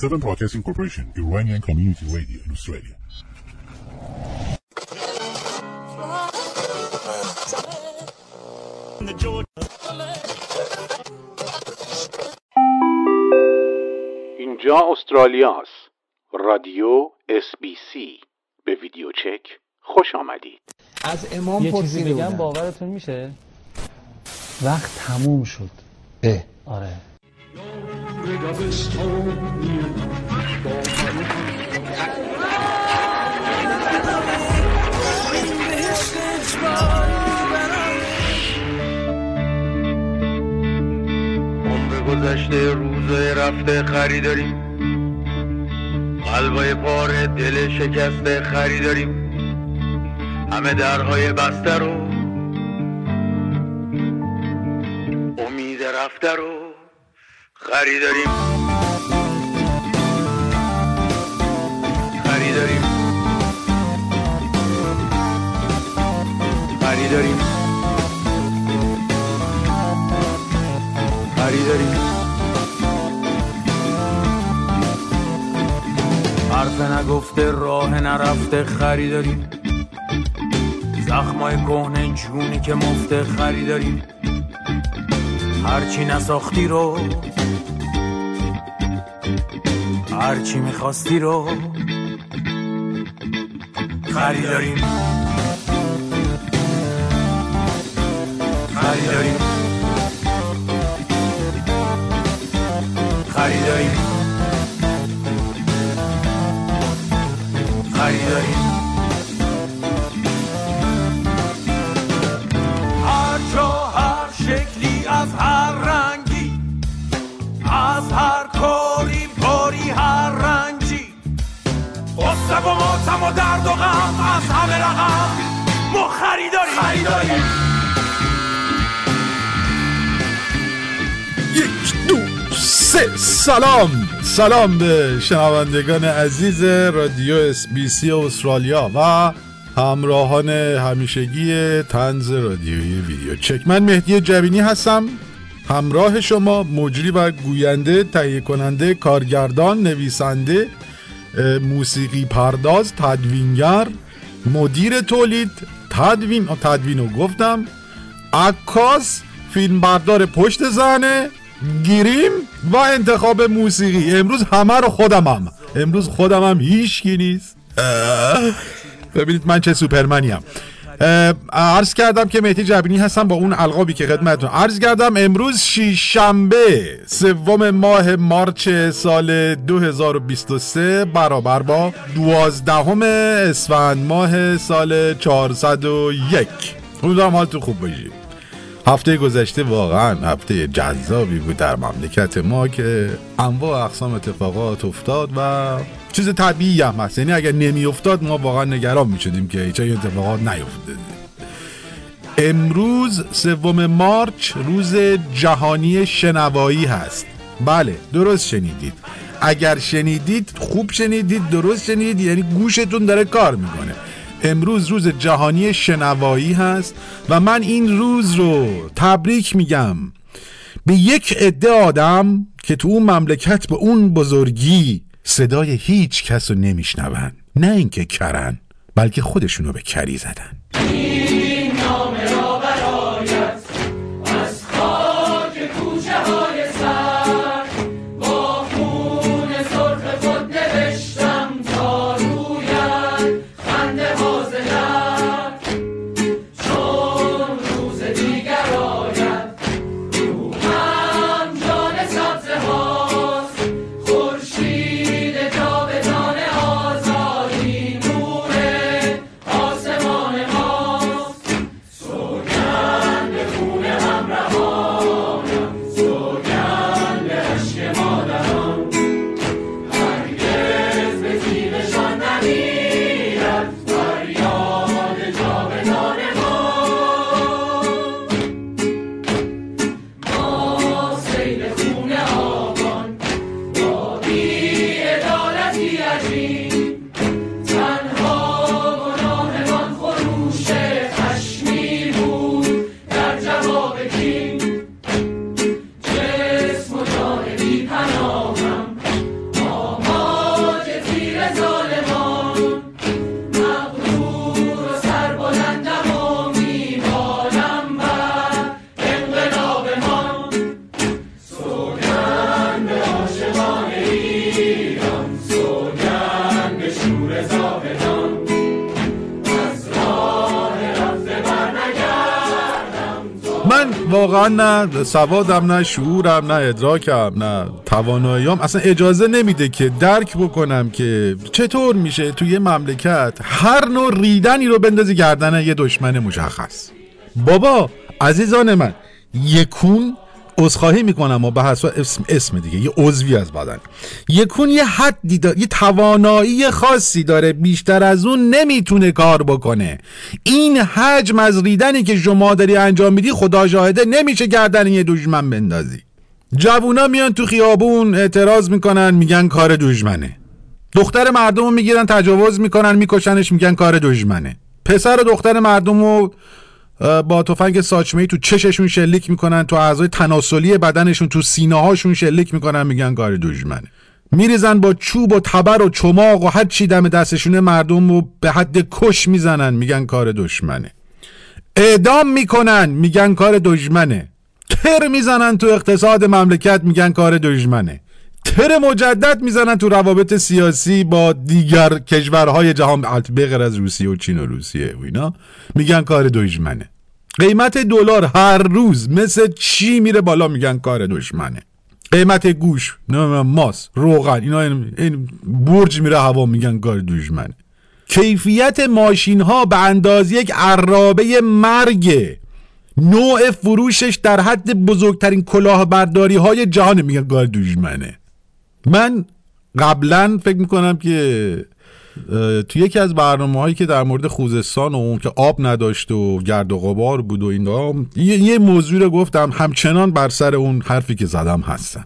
Seven Broadcasting Corporation, Iranian Community Radio in Australia. اینجا استرالیا است. رادیو اس بی سی به ویدیو چک خوش آمدید از امام یه چیزی بگم. باورتون میشه وقت تموم شد اه آره گذشته روزای رفته خریداریم. قلبای پاره دل شکسته خریداریم. همه درهای بسته رو امید رفته رو. خریداریم خریداریم خریداریم خریداریم حرف نگفته راه نرفته خریداریم زخمای کهنه جونی که مفته خریداریم هرچی نساختی رو هرچی می‌خواستی رو خریداریم خریداریم خریداریم خریداریم هر جا هر شکلی از هر رنگی درد و غم از همه رقم. ما خریداریم. خریداریم. یک دو سه. سلام. سلام به شنوندگان عزیز رادیو اس بی سی استرالیا و همراهان همیشگی تنز رادیویی ویدیو. چک. من مهدی جبینی هستم. همراه شما مجری و گوینده تهیه کننده کارگردان نویسنده موسیقی پرداز تدوینگر مدیر تولید تدوین آه، تدوین رو گفتم عکاس فیلمبردار پشت زنه گیریم و انتخاب موسیقی. امروز همه رو خودم هم. امروز خودم هم هیچکی نیست. ببینید من چه سوپرمنی هم. عرض کردم که مهدی جبینی هستم با اون القابی که خدمتتون. عرض کردم امروز شیشنبه سوم ماه مارچ سال 2023 برابر با دوازدهم اسفند ماه سال 401 امیدوارم حالتون خوب باشه. هفته گذشته واقعا هفته جذابی بود در مملکت ما که انواع اقسام اتفاقات افتاد و چیز طبیعی هم هست. یعنی اگر نمی افتاد ما واقعا نگران می شدیم که این اتفاقات نیفتاده. امروز سوم مارچ روز جهانی شنوایی هست. بله درست شنیدید. اگر شنیدید خوب شنیدید درست شنیدید یعنی گوشتون داره کار می‌کنه. امروز روز جهانی شنوایی هست و من این روز رو تبریک میگم. به یک عده آدم که تو اون مملکت به اون بزرگی صدای هیچ کس رو نمیشنون. نه اینکه کرن بلکه خودشونو به کری زدن. سوادم نه شعورم نه ادراکم نه تواناییام. اصلا اجازه نمیده که درک بکنم که چطور میشه توی مملکت هر نوع ریدنی رو بندازی گردن یه دشمن مشخص. بابا عزیزان من یکون عذرخواهی می‌کنم و به حسب اسم, اسم دیگه یه عضوی از بدن یکون یه حدی داره یه توانایی خاصی داره بیشتر از اون نمی‌تونه کار بکنه. این حجم از ریدنی که شما داری انجام میدی خدا شاهده نمیشه گردن یه دشمن بندازی. جوونا میان تو خیابون اعتراض می‌کنن میگن کار دشمنه. دختر مردم می‌گیرن تجاوز می‌کنن میکشنش میگن کار دشمنه. پسر و دختر مردم رو با تفنگ ساچمه تو چششون شلیک می‌کنن تو اعضای تناسلی بدنشون تو سینه هاشون شلیک می‌کنن میگن کار دشمنه میریزن با چوب و تبر و چماق و هر چی دم دستشون مردم رو به حد کش می‌زنن میگن کار دشمنه اعدام می‌کنن میگن کار دشمنه تر می‌زنن تو اقتصاد مملکت میگن کار دشمنه تر مجدد می‌زنن تو روابط سیاسی با دیگر کشورهای جهان. بغیر از روسیه و چین و روسیه و اینا. میگن کار دشمنه. قیمت دلار هر روز مثل چی میره بالا میگن کار دشمنه. قیمت گوش ماس روغن اینا این, برج میره هوا میگن کار دشمنه. کیفیت ماشین ها به اندازه یک عرابه مرگه نوع فروشش در حد بزرگترین کلاهبرداری های جهان میگن کار دشمنه. من قبلا فکر می‌کنم که تو یکی از برنامه هایی که در مورد خوزستان و اون که آب نداشت و گرد و غبار بود و اینا یه, یه موضوع رو گفتم همچنان بر سر اون حرفی که زدم هستم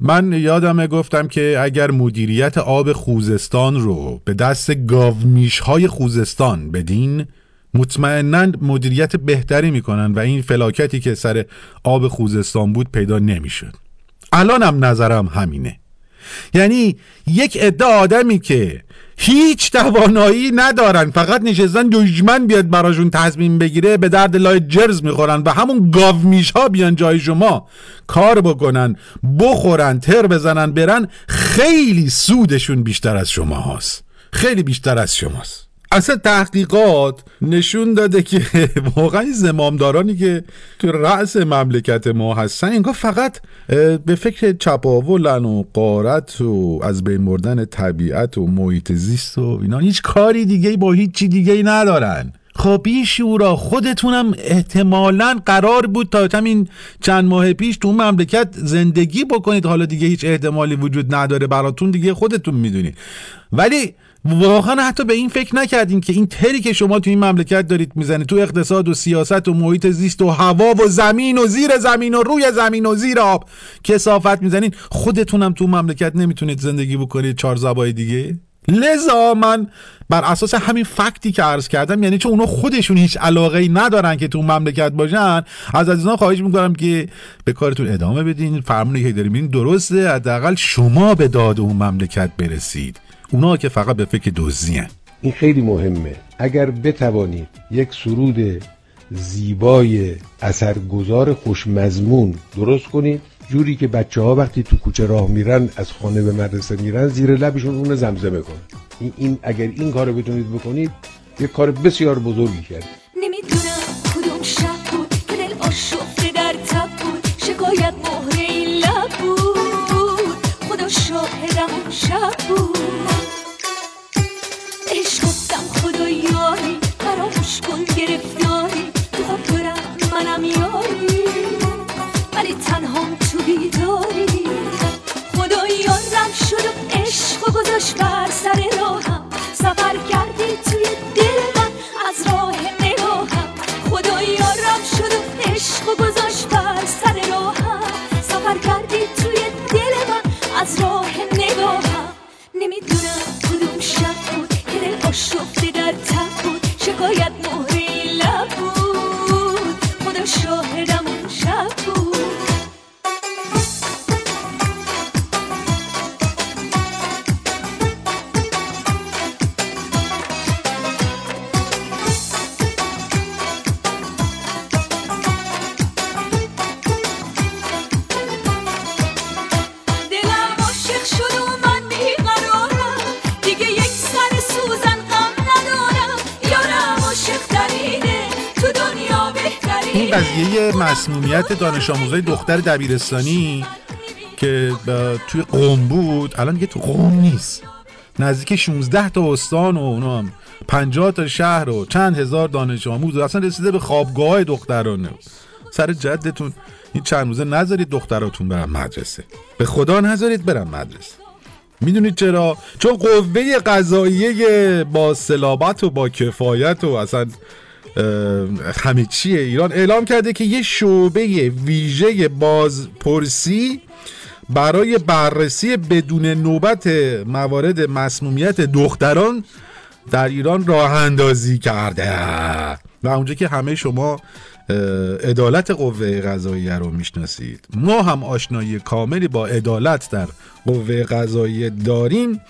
من یادمه گفتم که اگر مدیریت آب خوزستان رو به دست گاومیش های خوزستان بدین مطمئنا مدیریت بهتری می‌کنن و این فلاکتی که سر آب خوزستان بود پیدا نمی‌شد. الانم نظرم همینه. یعنی یک عده آدمی که هیچ توانایی ندارن فقط نشستن دشمن بیاد براشون تصمیم بگیره به درد لای جرز می‌خورن و همون گاومیش ها بیان جای شما کار بکنن بخورن تر بزنن برن خیلی سودشون بیشتر از شما هاست خیلی بیشتر از شماست. اصلا تحقیقات نشون داده که واقعا زمامدارانی که تو رأس مملکت ما هستن انگار فقط به فکر چپاولن و قارت و از بین بردن طبیعت و محیط زیست و اینا هیچ کاری دیگه با هیچ چی دیگه ندارن. خب بیشورا خودتونم احتمالا قرار بود تا همین چند ماه پیش تو مملکت زندگی بکنید. حالا دیگه هیچ احتمالی وجود نداره براتون دیگه خودتون می‌دونید. ولی واقعا حتی به این فکر نکردین که این تری که شما تو این مملکت دارید می‌زنید تو اقتصاد و سیاست و محیط زیست و هوا و زمین و زیر زمین و روی زمین و زیر آب کسافت می‌زنین خودتونم تو مملکت نمی‌تونید زندگی بکنید چهار زبای دیگه؟ لذا من بر اساس همین فکتی که عرض کردم یعنی چون اونا خودشون هیچ علاقه ای ندارن که تو مملکت باشن از عزیزان خواهش می‌کنم که به کارتون ادامه بدین. فرمونی که داریم این درسته. حداقل شما به داد اون مملکت برسید. اونا که فقط به فکر دزدی این خیلی مهمه. اگر بتوانید یک سرود زیبای اثرگذار خوشمزمون درست کنید جوری که بچه ها وقتی تو کوچه راه میرن از خانه به مدرسه میرن زیر لبشون اون زمزمه کن این, این اگر این کارو بتونید بکنید یک کار بسیار بزرگی کرد نمی‌دونم کدوم شب بود که دل آشفته در تب بود. شکایت مهره این لب بود. خدا شاهدم اون شب بود. کن گرفتاری. تو دارم منم یاری. ولی تنهام تو بیداری. خدا یارم شد و عشق و گذاشت بر سر راهم. سفر کردی توی دل من از راه نگاهم خدا یارم شد و عشق و گذاشت بر سر راهم. سفر کردی توی دل من از راه نگاهم. نمی‌دونم کدوم شب بود که دل آشفته در تب مسمومیت دانش آموزای دختر دبیرستانی که توی قوم بود الان دیگه تو قوم نیست. نزدیک 16 تا استان و اونا هم. 50 تا شهر و چند هزار دانش آموز و اصلا رسیده به خوابگاه دخترانه. سر جدتون این چند روزه نذارید دختراتون برن مدرسه. به خدا نذارید برن مدرسه. می‌دونید چرا؟ چون قوه قضاییه با سلابت و با کفایت و اصلا همه چیه ایران اعلام کرده که یه شعبه ویژه بازپرسی برای بررسی بدون نوبت موارد مسمومیت دختران در ایران راه اندازی کرده. و اونجا که همه شما عدالت قوه قضاییه رو می‌شناسید. ما هم آشنایی کاملی با عدالت در قوه قضاییه داریم.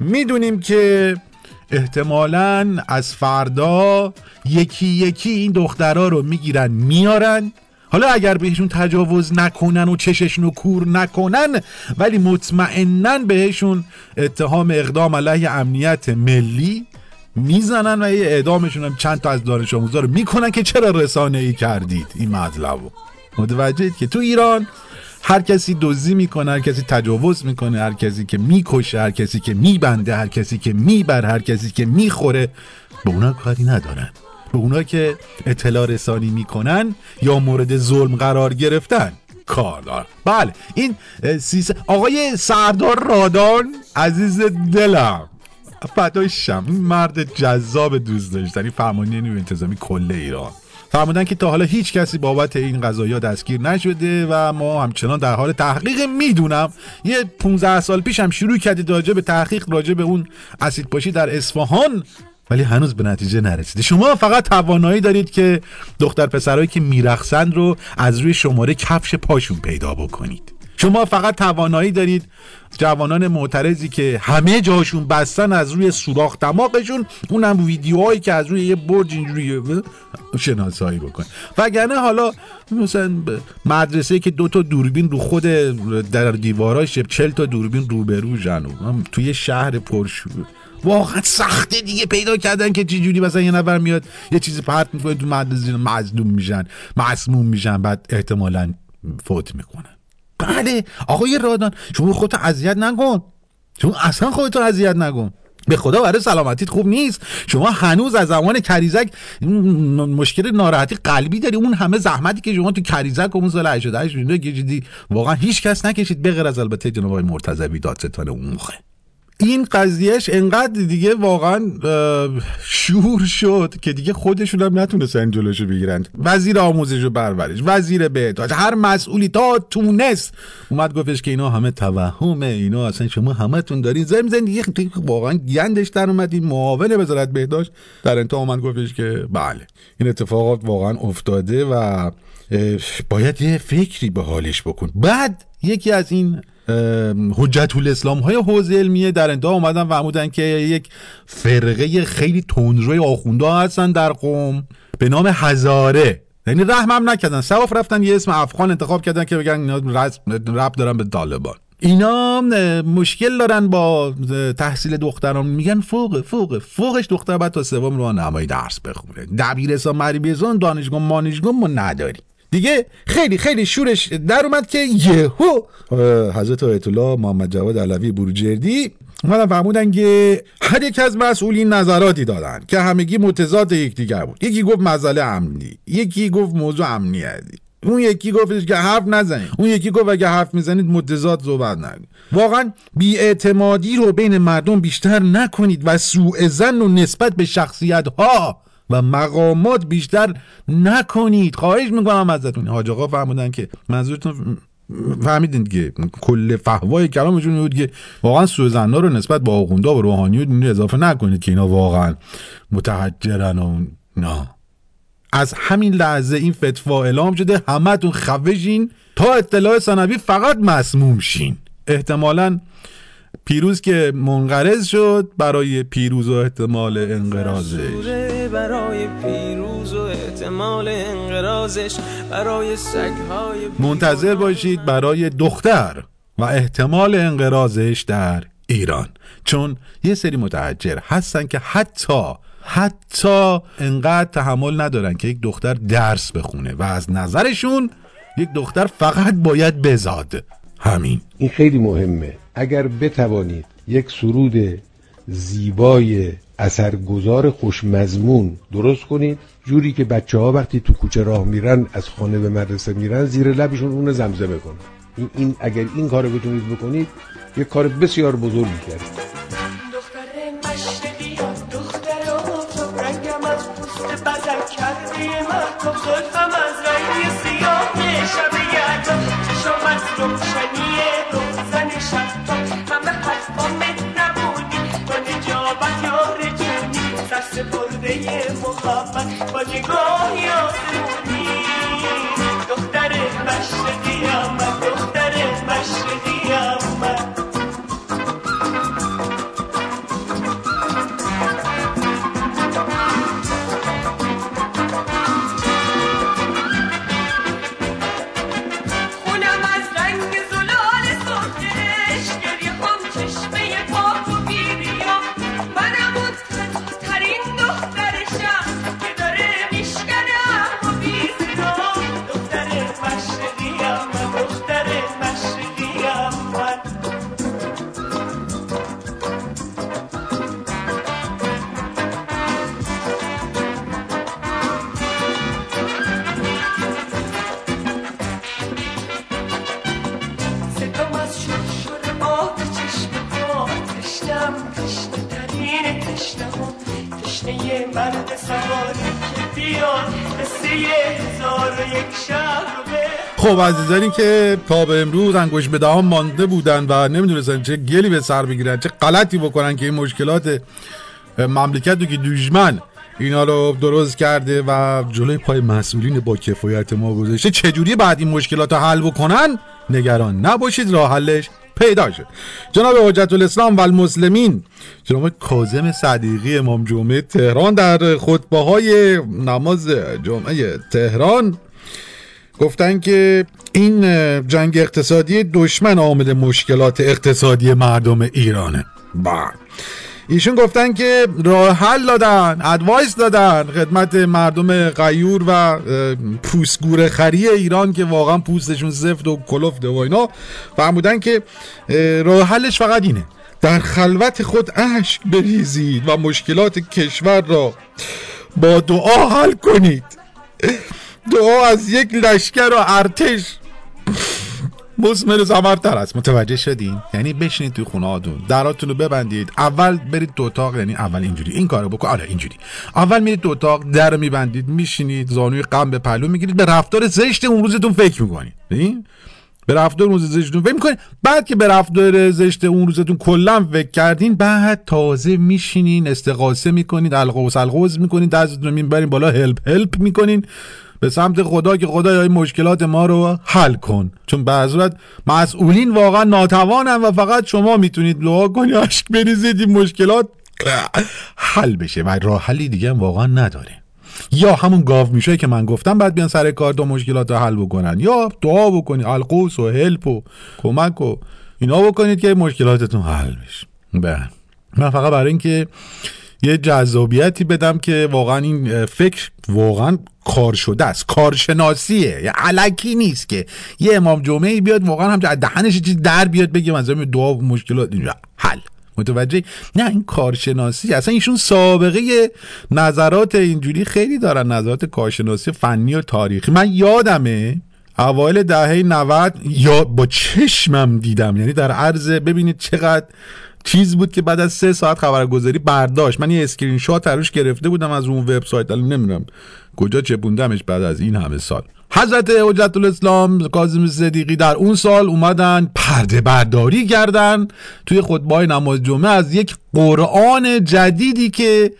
می‌دونیم که احتمالا از فردا یکی یکی این دخترها رو می‌گیرن میارن. حالا اگر بهشون تجاوز نکنن و چششون رو کور نکنن ولی مطمئنا بهشون اتهام اقدام علیه امنیت ملی می‌زنن و یه اعدامشون هم چند تا از دانش آموزا رو می‌کنن که چرا رسانه ای کردید این مطلبو متوجهید که تو ایران هر کسی دزدی می‌کنه هر کسی تجاوز می‌کنه هر کسی که می‌کشه هر کسی که میبنده هر کسی که میبر هر کسی که می‌خوره به اونا کاری ندارن. به اونا که اطلاع رسانی می‌کنن یا مورد ظلم قرار گرفتن. کار دار بله این سیس آقای سردار رادان عزیز دلم. فدای شم. مرد جذاب دوست داشتنی فرمانی نیو انتظامی کل ایران. فرمودن که تا حالا هیچ کسی بابت این قضایا دستگیر نشده و ما همچنان در حال تحقیق می‌دونم. یه 15 سال پیش هم شروع کردید راجع به تحقیق راجع به اون اسید پاشی در اصفهان ولی هنوز به نتیجه نرسیده. شما فقط توانایی دارید که دختر پسرهایی که میرخصند رو از روی شماره کفش پاشون پیدا بکنید. شما فقط توانایی دارید جوانان معترضی که همه جاشون بستن از روی سوراخ دماغشون اونم ویدیوهایی که از روی یه برج اینجوری شناسایی بکن وگرنه حالا مثلا مدرسه که دو تا دوربین رو خود در دیواراش چل تا دوربین روبرو جنو توی شهر پرشور واقعا سخته دیگه پیدا کردن که چجوری مثلا یه نفر میاد یه چیزی پرت می‌کنه تو مدرسه مظلوم میشن مسموم میشن بعد احتمالا فوت می‌کنن. بله. آقای رادان شما خودتو اذیت نکن. شما اصلا خودتو اذیت نکن. به خدا برای سلامتیت خوب نیست. شما هنوز از زمان کریزک مشکل ناراحتی قلبی داری. اون همه زحمتی که شما تو کریزک اون سال 88 جدی واقعا هیچ کس نکشید. به غیر از البته جناب آقای مرتضوی دادستان اون موقع. این قضیهش انقدر دیگه واقعا شور شد که دیگه خودشون هم نتونستن جلوشو بگیرن. وزیر آموزش و پرورش وزیر بهداشت هر مسئولی تا تونست. اومد گفتش که اینا همه توهمه اینا اصلا شما همتون دارین زم زن دیگه. واقعا گندش در اومدین معاون وزارت بهداشت. در انتها اومد گفتش که بله این اتفاقات واقعا افتاده و باید یه فکری به حالش بکن. بعد یکی از این حجت الاسلام های حوزه علمیه در انتها اومدن فرمودن که یک فرقه خیلی تندروی آخونده هستن در قوم به نام هزاره. یعنی رحمم نکردن. صواف رفتن یه اسم افغان انتخاب کردن که بگن اینا رب دارن به طالبان. اینا مشکل دارن با تحصیل دختران. میگن فوق فوق فوقش دختر بعد تا سوم رو نمایی درس بخونه. دبیرستان مریبیزان دانشگاه مانشگاه ما نداریم. دیگه خیلی خیلی شورش در اومد که یهو حضرت آیت الله محمد جواد علوی بروجردی اومدن فرمودن که هر یک از مسئولین نظراتی دادن که همگی متضاد یکدیگر بود. یکی گفت مسئله امنی یکی گفت موضوع امنیتی اون یکی گفتش که حرف نزنید. اون یکی گفت اگه حرف می‌زنید متضاد صحبت نکنید. واقعا بیاعتمادی رو بین مردم بیشتر نکنید و سوء زن و نسبت به شخصیت ها و مقامات بیشتر نکنید. خواهش می‌کنم ازتون. حاج آقا فرمودن که منظورتون فهمیدین که کل فهوای کلامشون بود که واقعا سوزنا رو نسبت با آخوندا و روحانیون اضافه نکنید که اینا واقعا متحجرن و نه از همین لحظه این فتوا اعلام شده. همتون خوشین. تا اطلاع ثانوی فقط مسموم شین. احتمالا پیروز که منقرض شد برای پیروز و احتمال انقرازش برای پیروز و احتمال انقرازش برای سگهای منتظر باشید برای دختر و احتمال انقرازش در ایران. چون یه سری متحجر هستن که حتی حتی انقدر تحمل ندارن که یک دختر درس بخونه و از نظرشون یک دختر فقط باید بزاد. همین. این خیلی مهمه. اگر بتوانید یک سرود زیبای اثرگذار خوشمزمون درست کنید. جوری که بچه ها وقتی تو کوچه راه میرن از خانه به مدرسه میرن زیر لبشون اون زمزمه کنن. این, این اگر این کار بتونید بکنید یک کار بسیار بزرگی کرد دختر مشرقی دختر آفتاب رنگم از رنگ محبت با نگاه آسمونی دختر مشرقی آمد دختر مشرقی خب عزیزانی که تا به امروز انگوش به دهان مانده بودن و نمی‌دونستن چه گلی به سر بگیرن چه غلطی بکنن که این مشکلات مملکت رو که دوشمن اینا رو درست کرده و جلوی پای مسئولین با کفایت ما گذاشته. چجوری بعد این مشکلات رو حل بکنن؟ نگران نباشید راه حلش پیدا شد جناب حجت الاسلام و المسلمین جناب کاظم صدیقی امام جمعه تهران در خطبه های نماز جمعه تهران گفتن که این جنگ اقتصادی دشمن عامل مشکلات اقتصادی مردم ایرانه. با. ایشون گفتن که راه حل دادن ادوایس دادن. خدمت مردم غیور و اه، پوستگوره خری ایران که واقعا پوستشون زفت و کلفته و اینا. فرمودن که اه، راه حلش فقط اینه. در خلوت خود اشک بریزید و مشکلات کشور را با دعا حل کنید. دعا از یک لشکر و ارتش. مزمن زمرتر است. متوجه شدین؟ یعنی بشینید توی خونه هاتون دراتون رو ببندید. اول برید تو اتاق یعنی اول اینجوری. این کارو بکن. آره اینجوری. اول میرید تو اتاق در میبندید میشینید زانوی غم به پهلو می‌گیرید. به رفتار زشت اون روزتون فکر می‌کنید. ببین؟ به رفتار روز زشتتون فکر می‌کنید. بعد که به رفتار زشت اون روزتون کلا فکر کردین بعد تازه میشینین استقاسه می‌کنید القوس القوس می‌کنید دستتون می‌برین بالا هلپ هلپ می‌کنین. به سمت خدا که این مشکلات ما رو حل کن. چون به صورت مسئولین واقعا ناتوانن و فقط شما می‌تونید دعا کنید اشک بریزید این مشکلات حل بشه و راه حلی دیگه هم واقعا نداره. یا همون گاو میشه که من گفتم بعد بیان سر کار تا مشکلات رو حل بکنن. یا دعا بکنید القوس و هلپ و کمک و اینا بکنید که مشکلاتتون حل بشه. بله. من فقط برای اینکه یه جذابیتی بدم که واقعا این فکر واقعا کار شده است. کارشناسیه. یه علکی نیست که یه امام جمعه بیاد واقعا هم دهنش چیز در بیاد بگه مثلا دعا و مشکلات اینجا. حل. متوجه؟ نه این کارشناسی اصلا ایشون سابقه نظرات اینجوری خیلی دارن. نظرات کارشناسی فنی و تاریخی. من یادمه اوایل دهه 90 یا با چشمم دیدم. یعنی در عرض ببینید چقدر چیز بود که بعد از سه ساعت خبرگزاری برداشت. من یه اسکرین شات روش گرفته بودم از اون وبسایت الان نمی‌دونم کجا چپوندمش بعد از این همه سال. حضرت حجت الاسلام کاظم صدیقی در اون سال اومدن پرده برداری کردن توی خطبه نماز جمعه از یک قرآن جدیدی که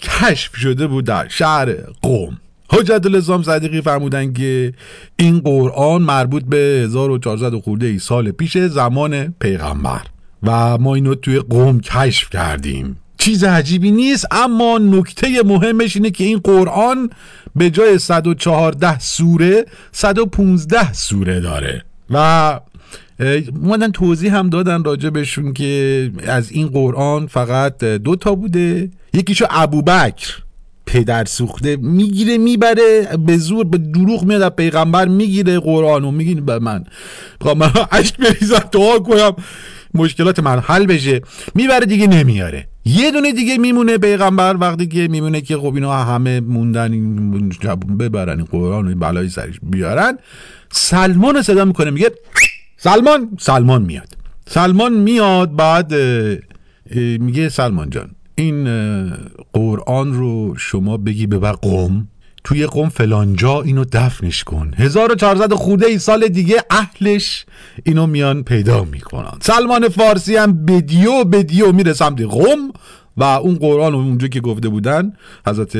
کشف شده بود در شهر قم. حجت الاسلام صدیقی فرمودن که این قرآن مربوط به 1400 خورده ای سال پیش زمان پیغمبر. و ما اینو توی قوم کشف کردیم. چیز عجیبی نیست اما نکته مهمش اینه که این قرآن به جای 114 سوره 115 سوره داره. و اومدن توضیح هم دادن راجع بهشون که از این قرآن فقط دو تا بوده. یکیشو ابوبکر پدر سوخته می‌گیره می‌بره به زور به دروغ میاد از پیغمبر می‌گیره قرآن و می‌گیره به من. من عشق بریزم دعا کنم. مشکلات من حل بشه. می‌بره دیگه نمیاره. یه دونه دیگه میمونه پیغمبر وقتی که میمونه که خب اینا همه موندن این ببرن این قرآن این بلای سرش بیارن. سلمان صدا می‌کنه میگه سلمان سلمان میاد. سلمان میاد بعد میگه سلمان جان این قرآن رو شما بگی ببر قوم توی قوم فلانجا اینو دفنش کن. 1400 خوده ای سال دیگه اهلش اینو میان پیدا می‌کنن. سلمان فارسی هم بدیو بدیو میره سمت قوم و اون قرآن رو اونجا که گفته بودن حضرت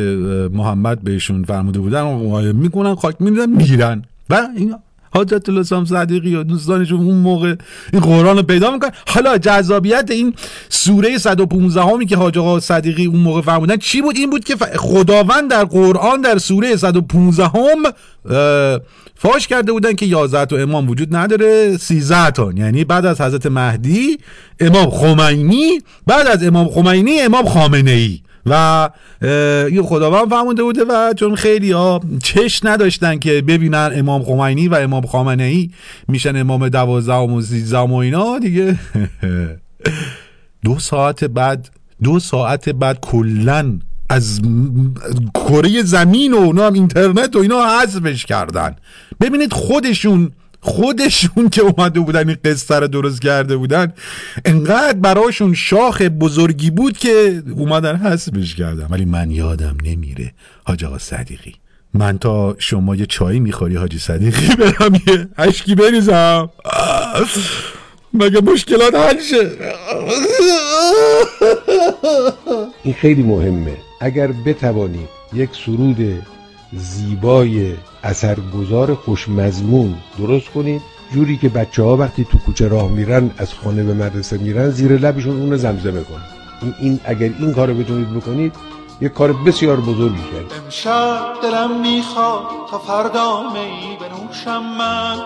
محمد بهشون فرموده بودن می‌کنن خاک میدن می‌گیرن. و این حاجت الاسلام صدیقی و دوستانشون اون موقع این قرآن رو پیدا می‌کنن. حالا جذابیت این سوره 115 همی که حاج آقا صدیقی اون موقع فرمودن چی بود؟ این بود که خداوند در قرآن در سوره 115 هم فاش کرده بودن که 11 تا امام وجود نداره 13 تا. یعنی بعد از حضرت مهدی امام خمینی بعد از امام خمینی امام خامنه ای و یه خداوند فرمونده بوده و چون خیلی ها چش نداشتن که ببینن امام خمینی و امام خامنه ای میشن امام دوازدهم و سیزدهم و اینا دیگه دو ساعت بعد دو ساعت بعد کلا از کره زمین و اونا هم اینترنت و اینا حذفش کردن. ببینید خودشون خودشون که اومده بودن این قصه رو درست کرده بودن انقدر براشون شاخ بزرگی بود که اومدن حسبش کردم ولی من یادم نمیره حاج آقا صدیقی. من تا شما یه چایی می‌خوری حاجی صدیقی برم یه عشقی بریزم. مگه مشکلات حل شه؟ این خیلی مهمه. اگر بتوانید یک سرود زیبای اثرگذار خوشمزمون. درست کنید؟ جوری که بچه ها وقتی تو کوچه راه میرن از خانه به مدرسه میرن زیر لبشون اون زمزمه کنن. این, این اگر این کارو بتونید بکنید یه کار بسیار بزرگی کرد امشب دلم می‌خواد تا فردا می بنوشم من.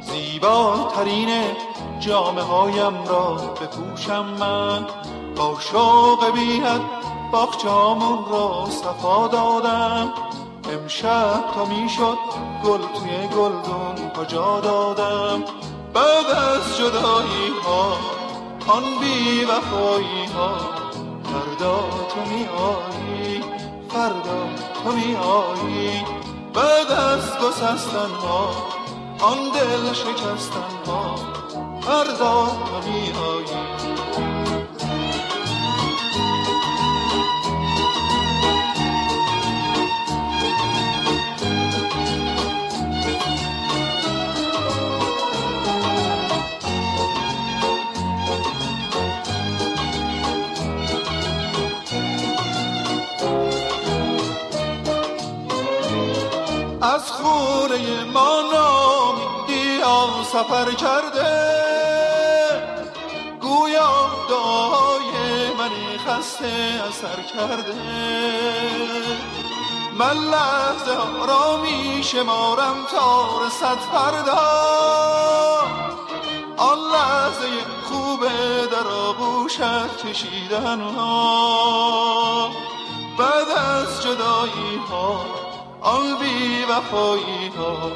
زیباترین جامعه هایم را بپوشم من. با شوق بیند باخچامون را صفا دادم. امشب تا می‌شد گل توی گلدون کجا دادم؟ بعد از جدایی ها آن بی وفایی ها فردا تو می آیی فردا تو می آیی بعد از گسستن ها آن دل شکستن ها فردا تو می آیی از خونه ما بیا سفر کرده. گویا دعای منی خسته اثر کرده. من لحظه را می شمارم تا رسد فردا. آن لحظه خوبه در آغوشت کشیدن ها. بعد از جدایی ها آن بی وفایی ها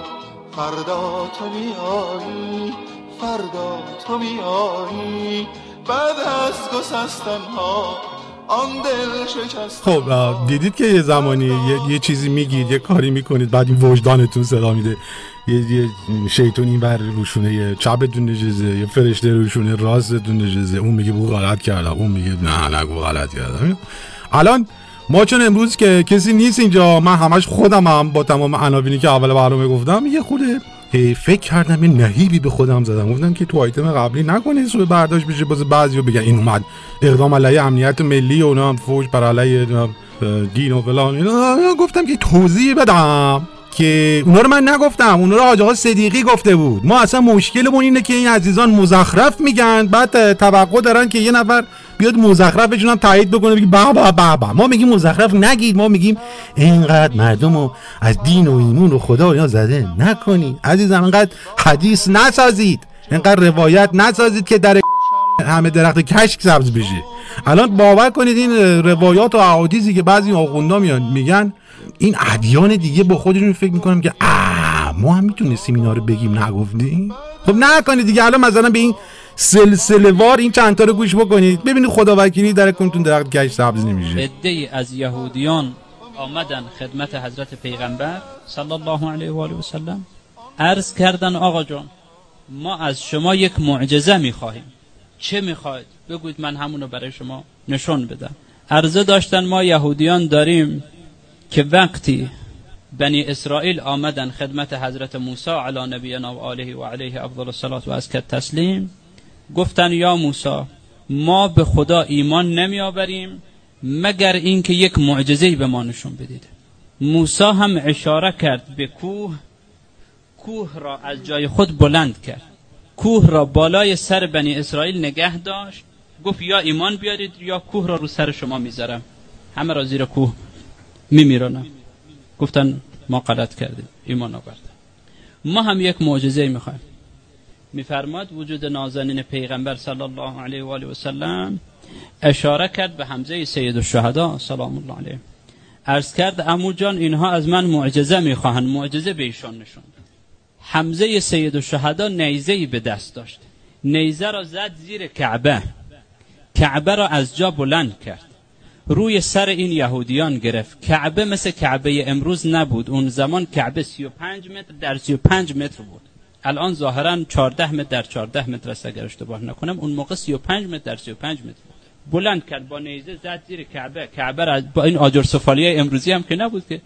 فردا تو آیی فردا تو آیی بعد از گسستن ها آن دل شکست. خب دیدید که یه زمانی یه, یه چیزی میگید یه کاری می‌کنید بعد این وجدانتون صدا میده. یه, یه شیطون این بر روشونه یه چپتون نجزه یه فرشته روشونه راستتون نجزه اون میگه بو غلط کردم اون میگه نه نگو غلط کردم. الان ما چون امروز که کسی نیست اینجا من همش خودم هم با تمام عناوینی که اول برنامه گفتم یه خورده فکر کردم یه نهیبی به خودم زدم. گفتم که تو آیتم قبلی نکنه سوی برداشت بشه باز بعضیو بگن این اومد. اقدام علیه امنیت ملی و اونا هم فوش بر علیه دین و فلان گفتم که توضیح بدم که اونا رو من نگفتم. اونا رو حاج آقا صدیقی گفته بود. ما اصلا مشکلمون اینه که این عزیزان مزخرف میگن بعد توقع دارن که یه نفر بیاد مزخرفشون هم تایید بکنه بگی بابا بابا ما میگیم مزخرف نگید ما میگیم اینقدر مردم رو از دین و ایمون و خدا اینا زده نکنید. عزیزم اینقدر حدیث نسازید. اینقدر روایت نسازید که در همه درخت کشک سبز بشه. الان باور کنید این روایات و احادیثی که بعضی آخوندا میان میگن این ادیان دیگه با خودشون فکر می‌کنم که آ ما هم می‌تونستیم اینا بگیم نگفتیم؟ خب نکنید دیگه الان مثلا به این سلسله وار این چند تا رو گوش بکنید. ببینید خدا وکیلی در کنتون درخت کش سبز نمیشه. عده از یهودیان آمدن خدمت حضرت پیغمبر صلی الله علیه و آله و سلم. عرض کردن آقا جان ما از شما یک معجزه می‌خواهیم. چه می‌خواید بگوید من همونو برای شما نشون بدم. عرضه داشتن ما یهودیان داریم که وقتی بنی اسرائیل آمدن خدمت حضرت موسی علی نبینا و آله و علیه افضل الصلاة و ازکت تسلیم گفتن یا موسی ما به خدا ایمان نمی آوریم مگر اینکه یک معجزه به ما نشون بدید. موسی هم اشاره کرد به کوه کوه را از جای خود بلند کرد. کوه را بالای سر بنی اسرائیل نگه داشت. گفت یا ایمان بیارید یا کوه را رو سر شما می‌ذارم. همه را زیر کوه میمیرانم. گفتن ما غلط کردیم. ایمان آوردن. ما هم یک معجزه می‌خوایم. میفرماد وجود نازنین پیغمبر صلی الله علیه و آله و سلم اشاره کرد به حمزه سید الشهدا سلام الله علیه. عرض کرد امو جان اینها از من معجزه می‌خواهند معجزه به ایشان نشون حمزه سید الشهدا نیزه به دست داشت. نیزه را زد زیر کعبه. کعبه را از جا بلند کرد. روی سر این یهودیان گرفت. کعبه مثل کعبه امروز نبود. اون زمان کعبه 35 متر در 35 متر بود. الان ظاهرا 14 متر در 14 متر است اگر اشتباه نکنم. اون موقع 35 متر در 35 متر بود. بلند کرد با نیزه زد زیر کعبه. کعبه را با این آجر سفالی امروزی هم که نبود که.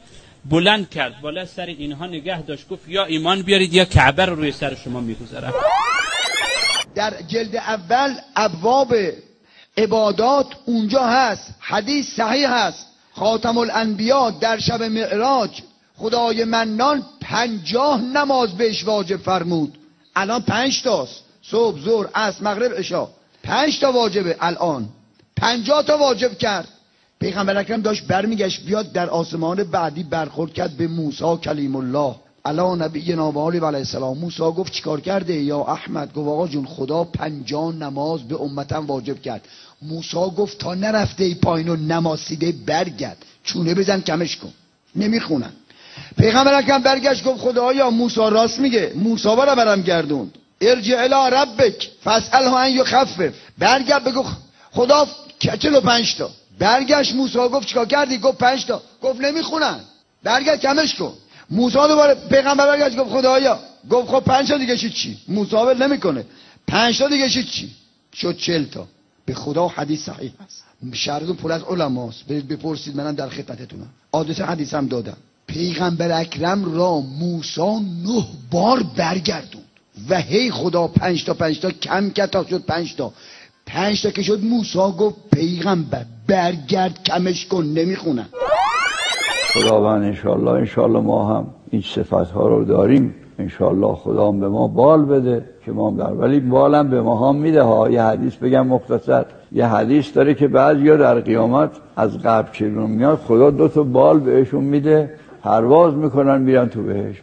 بلند کرد بالا سر اینها نگه داشت. گفت یا ایمان بیارید یا کعبه رو روی سر شما می‌گذارم. در جلد اول ابواب عبادات اونجا هست. حدیث صحیح هست. خاتم الانبیا در شب معراج خدای منان پنجاه نماز بهش واجب فرمود. الان پنج تاست. صبح زور عصر مغرب عشا. پنج تا واجبه الان. پنجاه تا واجب کرد. پیغمبر اکرم داشت برمیگشت بیاد در آسمان بعدی برخورد کرد به موسی کلیم الله. علا نبی نوالی علیه السلام. موسی گفت چیکار کرده؟ یا احمد؟ گفت آقا جون خدا پنجاه نماز به امتم واجب کرد. موسی گفت تا نرفته ای پایین و نماسیده برگرد. چونه بزن کمش کن. نمی‌خونن. پیغمبر اکرم برگشت گفت خدایا موسی راست میگه. موسی برا برم گردوند. ارجع الی ربک. فاساله ان یخفف. برگرد بگو خدا چلو پنج تا. برگشت موسی گفت چیکار کردی؟ گفت پنج تا. گفت نمی‌خونن. برگرد کمش کن. موسی دوباره پیغمبر برگشت گفت خدایا. گفت خب پنج تا دیگه چی؟ موسی ول نمی‌کنه. پنج تا دیگه چی؟ شد چل تا. به خدا حدیث صحیح هست شهرتون پر از علماست. برید بپرسید منم در خدمتتونم. آدرس حدیث هم دادم. پیغمبر اکرم را موسا نه بار برگردوند و هی خدا پنج تا پنج تا کم کرد تا شد پنج تا. پنج تا که شد موسا گفت پیغمبر برگرد کمش کن نمی‌خونن خداوند انشالله انشالله ما هم این صفت ها رو داریم. انشالله خدا هم به ما بال بده که ما هم در ولی بالم به ما هم میده ها. یه حدیث بگم مختصر. یه حدیث داره که بعضیا در قیامت از قبل که میاد خدا دو تا بال بهشون میده. پرواز می‌کنن میرن تو بهش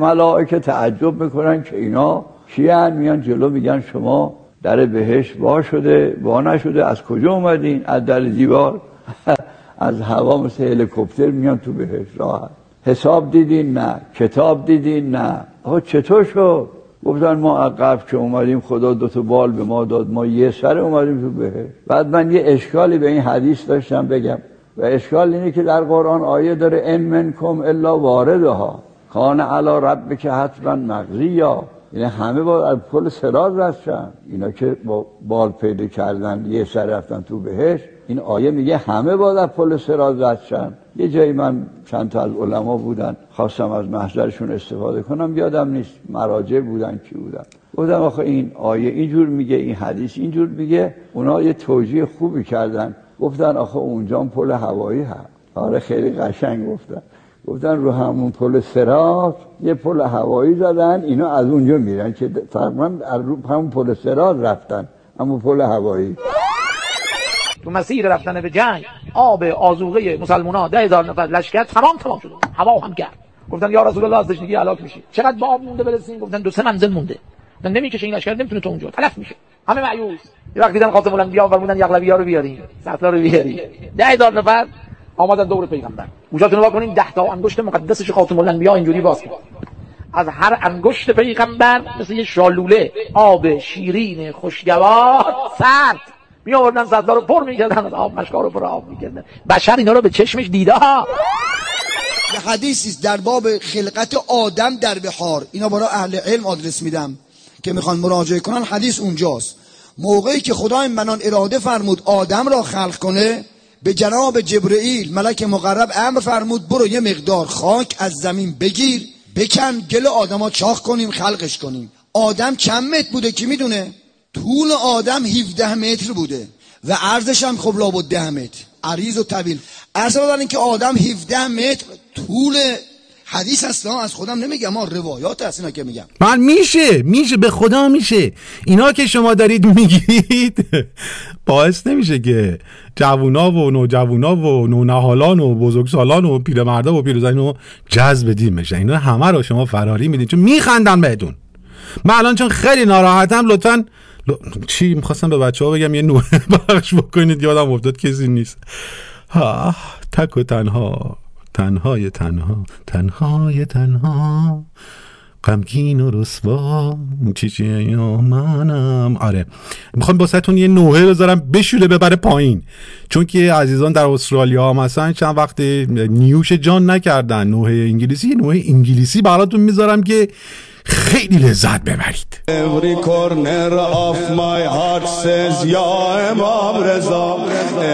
ملائکه تعجب می‌کنن که اینا کیان میان جلو میگن شما در بهش وا شده وا نشده از کجا اومدین؟ از در دیوار؟ از هوا مثل هلیکوپتر میان تو بهش راحت. حساب دیدین؟ نه. کتاب دیدین؟ نه. آقا چطور شد؟ گفتن ما عقب که اومدیم خدا دو تا بال به ما داد ما یه سر اومدیم تو بهش بعد من یه اشکالی به این حدیث داشتم بگم. و اشکال اینه که در قرآن آیه داره ان منکم الا واردها. کان علی رب که حتما مغزی یا یعنی همه با پل سراز رفتن. اینا که با بال پیدا کردن یه سر رفتن تو بهش این آیه میگه همه با از پل سراز رفتن. یه جایی من چند تا از علما بودن خواستم از محضرشون استفاده کنم یادم نیست مراجع بودن کی بودن. گفتم آخه این آیه اینجور میگه این حدیث اینجور میگه. اونا یه توجیه خوبی کردن. گفتن آخه اونجا پل هوایی هست. آره خیلی قشنگ گفتن. گفتن رو همون پل سراز یه پل هوایی زدن اینا از اونجا میرن که تقریبا رو همون پل سراز رفتن. همون پل هوایی. تو مسیر رفتن به جنگ آب آزوغه مسلمان ها ده هزار نفر لشکر تمام تمام شده هوا هم گرد گفتن یا رسول الله از تشنگی هلاک میشی. چقدر با آب مونده برسیم؟ گفتن دو سه منزل مونده. نمی‌کشه این لشکر نمی‌تونه تو اونجا. تلف میشه. همه مایوس یه وقت دیدن خاتم الانبیا فرمودن یغلبی ها رو بیارین. سطلا رو بیارین. ده هزار نفر آمدن دور پیغمبر. گوشاتون رو کنین ده تا انگشت مقدسش خاتم الانبیا اینجوری باز کن از هر انگشت پیغمبر مثل یه شالوله آب شیرین خوشگوار سرد. می آوردن سطلا رو پر می‌کردن آب مشکا رو پر آب می‌کردن. بشر اینا رو به چشمش دیده. ها یه حدیثی در باب خلقت آدم در بحار اینا برای اهل علم آدرس میدم. که می‌خوان مراجعه کنن حدیث اونجاست. موقعی که خدای منان اراده فرمود آدم را خلق کنه به جناب جبرئیل ملک مقرب امر فرمود برو یه مقدار خاک از زمین بگیر بکن گل آدما چاخ کنیم خلقش کنیم. آدم چند متر بوده کی می‌دونه؟ طول آدم 17 متر بوده و عرضش هم خب لابد 10 متر. عریض و طویل. عرض دارن که آدم 17 متر طول حدیث هست از خودم نمیگم ما روایات هست اینا که میگم. من میشه میشه به خدا میشه. اینا که شما دارید میگید باعث نمیشه که جوونا و نوجوونا و نونهالان و بزرگسالان و پیرمردا و پیرزن و جذب دین بشن. اینا همه رو شما فراری میدین. چون میخندن بهتون. من الان چون خیلی ناراحتم لطفا ل... چی می‌خواستم به بچه ها بگم؟ یه نوع بخش بکنید یادم افتاد کسی نیست. ها تک و تنها. تنهای تنها تنهای تنها. غمگین و رسوا. چی چی؟ منم. آره. می‌خوام باستون یه نوحه بذارم بشوله ببره پایین. چون که عزیزان در استرالیا هم هستن چند وقت نیوش جان نکردن نوحه انگلیسی. یه نوحه انگلیسی براتون می‌ذارم که خیلی لذت ببرید Every corner of my heart says یا امام رضا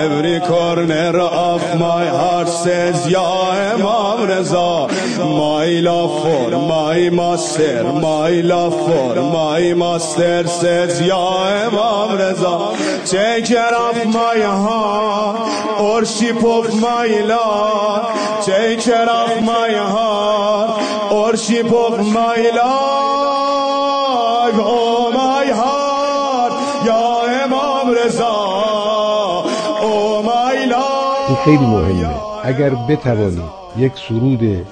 Every corner of my heart says یا امام رضا My love for my master My love for my master says یا امام رضا Take care of my heart Worship of my Lord Take care of my heart Worship of my Lord Oh my heart یا امام رضا Oh my این خیلی مهمه. اگر بتوانید یک سرود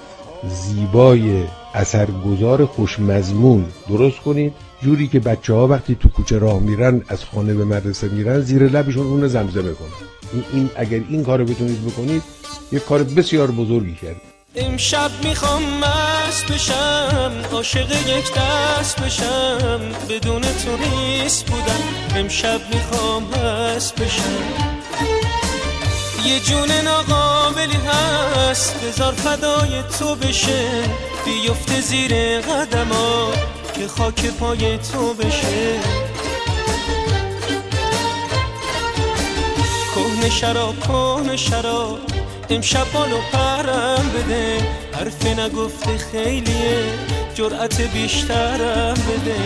زیبای اثرگذار خوشمزمون درست کنید جوری که بچه ها وقتی تو کوچه راه میرن از خانه به مدرسه میرن زیر لبشون اون زمزمه کنن. این, اگر این کارو بتونید بکنید یک کار بسیار بزرگی کرد امشب می‌خوام مست بشم عاشق یک دست بشم بدون تو نیست بودم. امشب می‌خوام مست بشم. یه جون ناقابلی هست بذار فدای تو بشه. بیفته زیر قدما که خاک پای تو بشه. کهن شراب کهن شراب. امشب بالو پرم بده. حرف نگفته خیلیه جرأت بیشترم بده.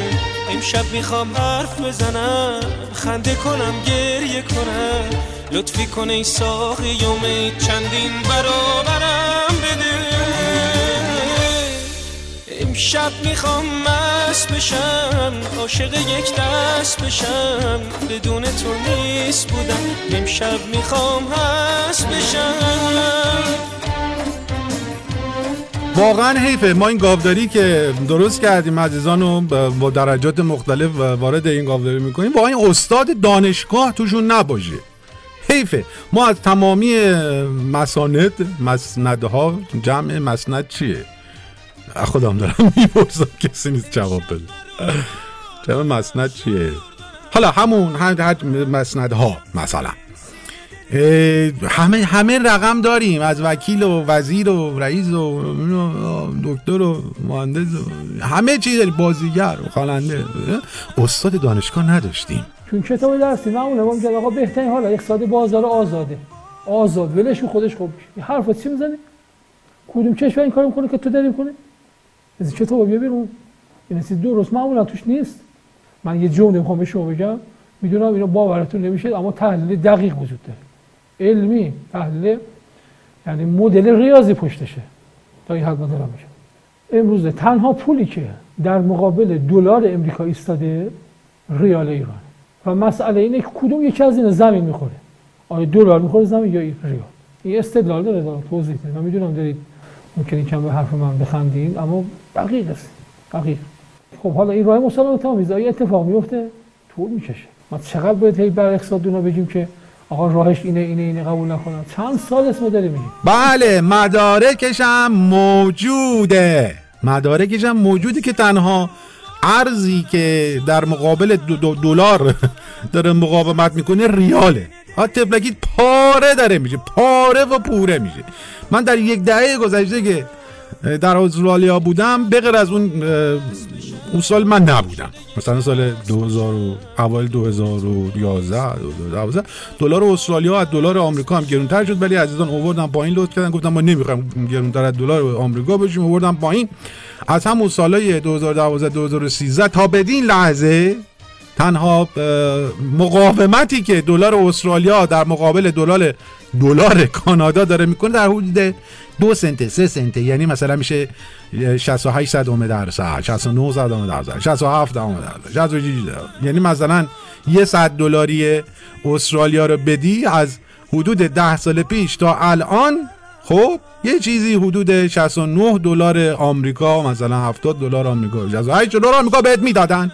امشب می‌خوام حرف بزنم خنده کنم گریه کنم. لطفی کن ای ساقی یوم چندین برابرم امشب می‌خوام مست بشم عاشق یک دست بشم بدون تو نیست بودم. امشب می‌خوام هست بشم. واقعا حیفه. ما این گاوداری که درست کردیم عزیزان رو با درجات مختلف وارد این گاوداری می‌کنیم. واقعا این استاد دانشگاه توشون نباشه. حیفه. ما از تمامی مساند مسندها جمع مسند چیه؟ خودم دارم می‌پرسم کسی نیست جواب بده. جمع مسند چیه؟ حالا همون هر مسند ها مثلا. همه همه رقم داریم. از وکیل و وزیر و رئیس و دکتر و مهندس و همه چیز داریم. بازیگر و خواننده. استاد دانشگاه نداشتیم. چون کتاب درسی معمولا ما میگن آقا بهترین حالا اقتصاد بازار آزاده. آزاد. ولش خودش خوب. حرفا چی می‌زنی؟ کدوم کشور این کارو می‌کنه که تو داری می‌کنی؟ از کتاب بیا بیرون این چیز درست معمولا توش نیست من یه جمله می‌خوام به شما بگم می‌دونم اینو باورتون نمیشه اما تحلیل دقیق وجود داره علمی تحلیل یعنی مدل ریاضی پشتشه تا این حد دارم میگم امروز تنها پولی که در مقابل دلار امریکا ایستاده ریال ایران و مسئله اینه که کدوم یکی از این زمین می‌خوره آیا دلار می‌خوره زمین یا ریال این استدلال داره توضیح میدم من می‌دونم دارید ممکنه کم به حرف من بخندین اما دقیق است دقیق. خب حالا این راه مسالمت آمیز آیا اتفاق میفته طول می‌کشه. ما چقدر باید هی بر اقتصادونا بگیم که آقا راهش اینه اینه اینه قبول نکنن. چند سال اسم داریم میگیم. بله مدارکش هم موجوده. مدارکش هم موجوده که تنها ارزی که در مقابل دلار داره مقاومت می‌کنه ریاله. ها تفلکی پاره داره میشه پاره و پوره میشه. من در یک دهه گذشته که در استرالیا بودم بغیر از اون اون سال من نبودم. مثلا سال 2000 و اول 2011 2012 دلار استرالیا از دلار آمریکا هم گرونتر شد ولی عزیزان آوردن پایین لطف کردن گفتم ما نمی‌خوایم گرونتر از دلار آمریکا بشیم آوردن پایین. از همون سالای 2012 2013 تا بدین لحظه تنها مقاومتی که دلار استرالیا در مقابل دلار دلار کانادا داره می‌کنه در حدود دو سنت سه سنت. یعنی مثلا میشه 68 صدم درصد 69 صدم درصد 67 صدم درصد یعنی مثلا یه صد دلاری استرالیا رو بدی از حدود 10 سال پیش تا الان خب یه چیزی حدود 69 دلار آمریکا مثلا 70 دلار آمریکا 68 دلار آمریکا بهت می‌دادن.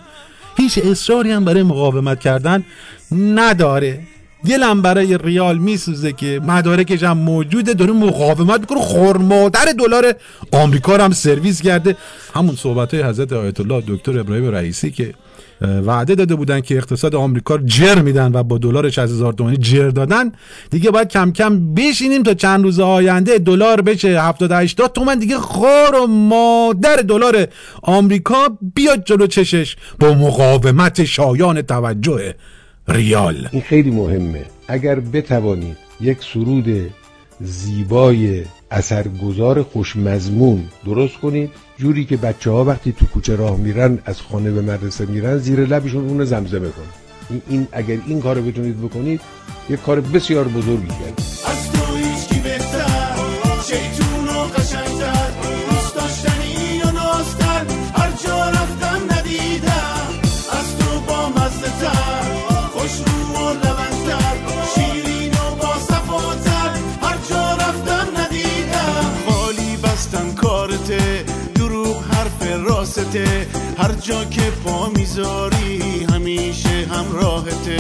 هیچ اصراری هم برای مقاومت کردن نداره. دلم برای ریال میسوزه که مدارکش هم موجوده داره مقاومت می‌کنه. خورمادر دلار آمریکا رو هم سرویس کرده. همون صحبت های حضرت آیت الله دکتر ابراهیم رئیسی که وعده داده بودن که اقتصاد آمریکا جر میدن و با دلار 60000 تومانی جر دادن. دیگه باید کم کم بشینیم تا چند روز آینده دلار بشه 70 80 تومن. دیگه خور و مادر دلار آمریکا بیاد جلو چشش با مقاومت شایان توجه ریال. این خیلی مهمه. اگر بتوانید یک سرود زیبای اثرگذار خوشمزمون درست کنید جوری که بچه ها وقتی تو کوچه راه میرن از خانه به مدرسه میرن زیر لبشون اون زمزمه کن. این, اگر این کارو بتونید بکنید یک کار بسیار بزرگی کرد جا که پا می‌ذاری همیشه همراهته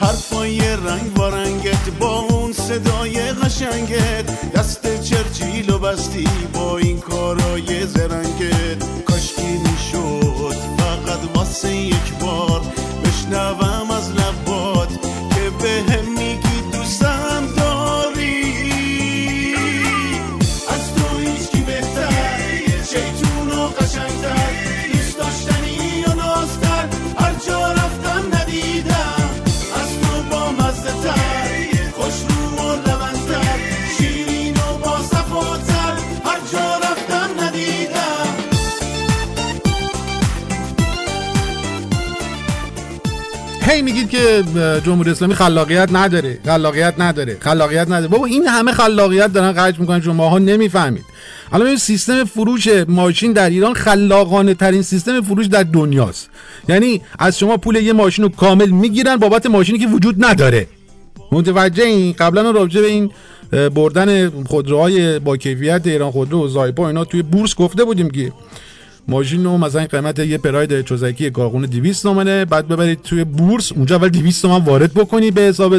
حرفای رنگ و رنگت با اون صدای قشنگت. دست چرچیل و بستی با این کارای زرنگت. کاشکی می‌شد فقط واسه یک بار بشنوم که جمهوری اسلامی خلاقیت نداره. خلاقیت نداره. خلاقیت نداره. بابا این همه خلاقیت دارن خرج می‌کنن شماها نمی‌فهمید. الان این سیستم فروش ماشین در ایران خلاقانه ترین سیستم فروش در دنیاست. یعنی از شما پول یه ماشین رو کامل می‌گیرن بابت ماشینی که وجود نداره. متوجه این؟ قبلا راجع به این بردن خودروهای با کیفیت ایران خودرو و زایپا اینا توی بورس گفته بودیم که ماشین رو مثلا قیمت یه پراید چوزکی کارخونه 200 تومنه بعد ببرید توی بورس اونجا اول 200 تومن وارد بکنی به حساب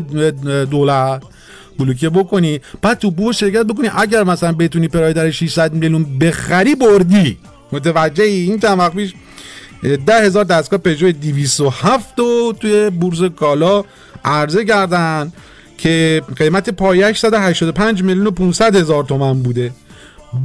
دولت بلوکه بکنی. بعد تو بورس شرکت بکنی. اگر مثلا بتونی پراید در 600 میلیون بخری بردی. متوجه ای این چند پیش ده هزار دستگاه پژو 207 رو توی بورس کالا عرضه کردن که قیمت پایش 185 میلیون و 500 هزار تومن بوده.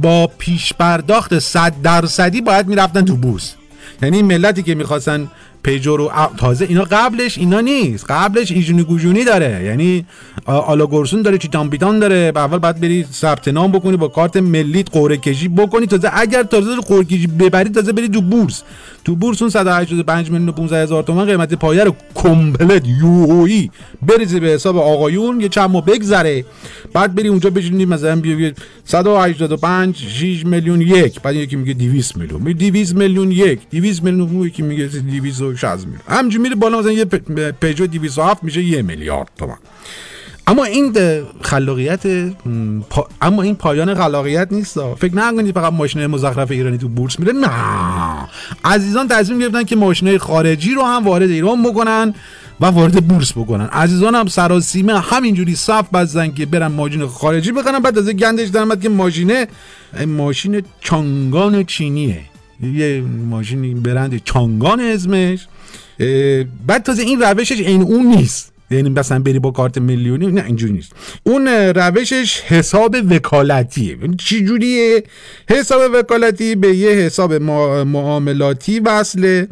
با پیش پرداخت 100 درصدی باید می‌رفتن تو بورس. یعنی ملتی که می‌خواستن پیجو رو تازه اینا قبلش اینا نیست. قبلش ایجونی گوجونی داره. یعنی آلاگارسون داره چیتان پیتان داره. اول باید بری ثبت نام بکنی با کارت ملیت قرعه کشی بکنی. تازه اگر تازه قرعه کشی ببری تازه بری تو بورس. تو بورس اون 185 میلیون و 15 هزار تومان قیمت پایه رو کمپلت یهویی. بریزی به حساب آقایون یه چند ماه بگذره. بعد بری اونجا بشینی مثلا بیا 185 6 میلیون یک. بعد یکی میگه 200 میلیون. 200 میلیون یک. 200 میلیون یکی میگه 260 میلیون. همینجوری میره بالا مثلا یه پیجو 207 میشه یه میلیارد تومان. اما این خلاقیت. اما این پایان خلاقیت نیست فکر نکنید فقط ماشین مزخرف ایرانی تو بورس میره نه. عزیزان تصمیم گرفتن که ماشینای خارجی رو هم وارد ایران بکنن و وارد بورس بکنن. عزیزان هم سراسیمه همینجوری صف بزن که برن ماشین خارجی بخرن. بعد از گندش در که ماشینه ماشین چانگان چینیه. یه ماشین برند چانگان اسمش. بعد تازه این روشش این اون نیست. یعنی مثلا بری با کارت میلیونی نه اینجوری نیست. اون روشش حساب وکالتیه. چی جوریه؟ حساب وکالتی به یه حساب معاملاتی وصله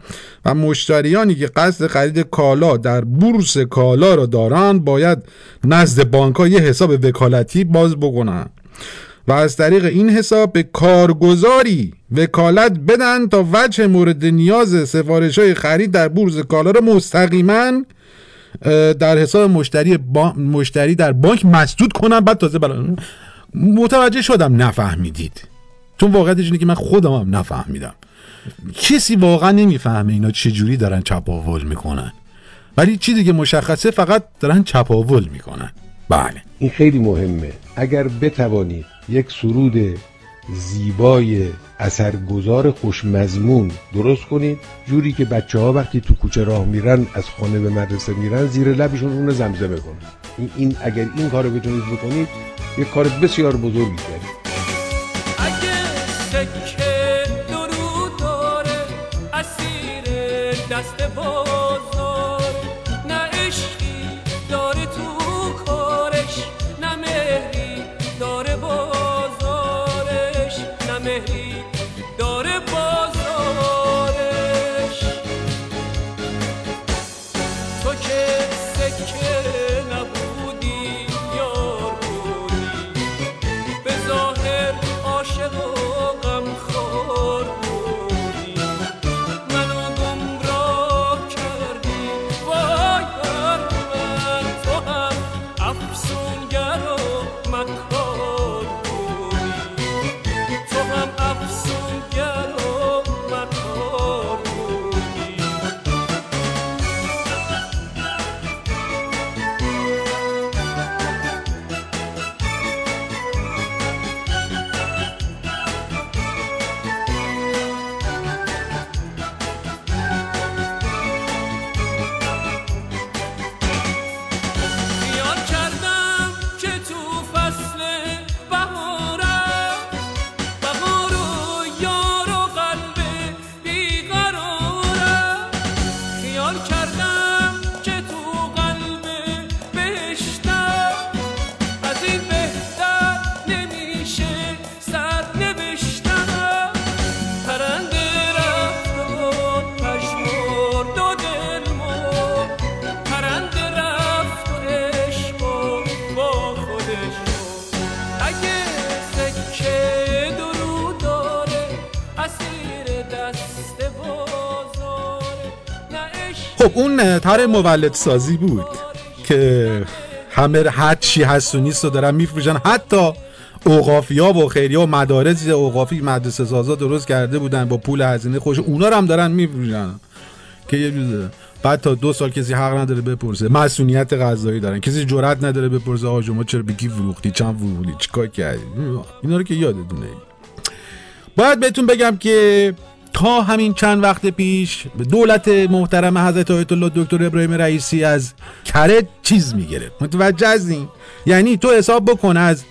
و مشتریانی که قصد خرید کالا در بورس کالا را دارن باید نزد بانک یه حساب وکالتی باز بکنن. و از طریق این حساب به کارگزاری وکالت بدن تا وجه مورد نیاز سفارش های خرید در بورس کالا را مستقیما در حساب مشتری مشتری در بانک مسدود کنم بعد تازه بلا متوجه شدم نفهمیدید. چون واقعیتش اینه که من خودم هم نفهمیدم. کسی واقعا نمی‌فهمه اینا چجوری دارن چپاول می‌کنن. ولی چیزی که مشخصه فقط دارن چپاول می‌کنن. بله. این خیلی مهمه. اگر بتوانید یک سرود زیبای اثرگذار خوشمزمون. درست کنید؟ جوری که بچه ها وقتی تو کوچه راه میرن از خانه به مدرسه میرن زیر لبشون اون زمزمه کنن این, اگر این کارو بتونید بکنید یک کار بسیار بزرگی کردید. خب اون تر مولد سازی بود که همه هر چی هست و نیست رو دارن میفروشن. حتی اوقافی ها و خیری ها و مدارس اوقافی مدرسه سازا درست کرده بودن با پول هزینه خوش. اونا رو هم دارن میفروشن. که یه جوزه بعد تا دو سال کسی حق نداره بپرسه. مسئولیت غذایی دارن. کسی جرئت نداره بپرسه آقا شما چرا بگی فروختی؟ چند فروختی؟ چیکار کردی؟ اینا رو که یادتونه. باید بهتون بگم که تا همین چند وقت پیش دولت محترم حضرت آیت الله دکتر ابراهیم رئیسی از کره چیز می‌گرفت. متوجه از یعنی تو حساب بکن از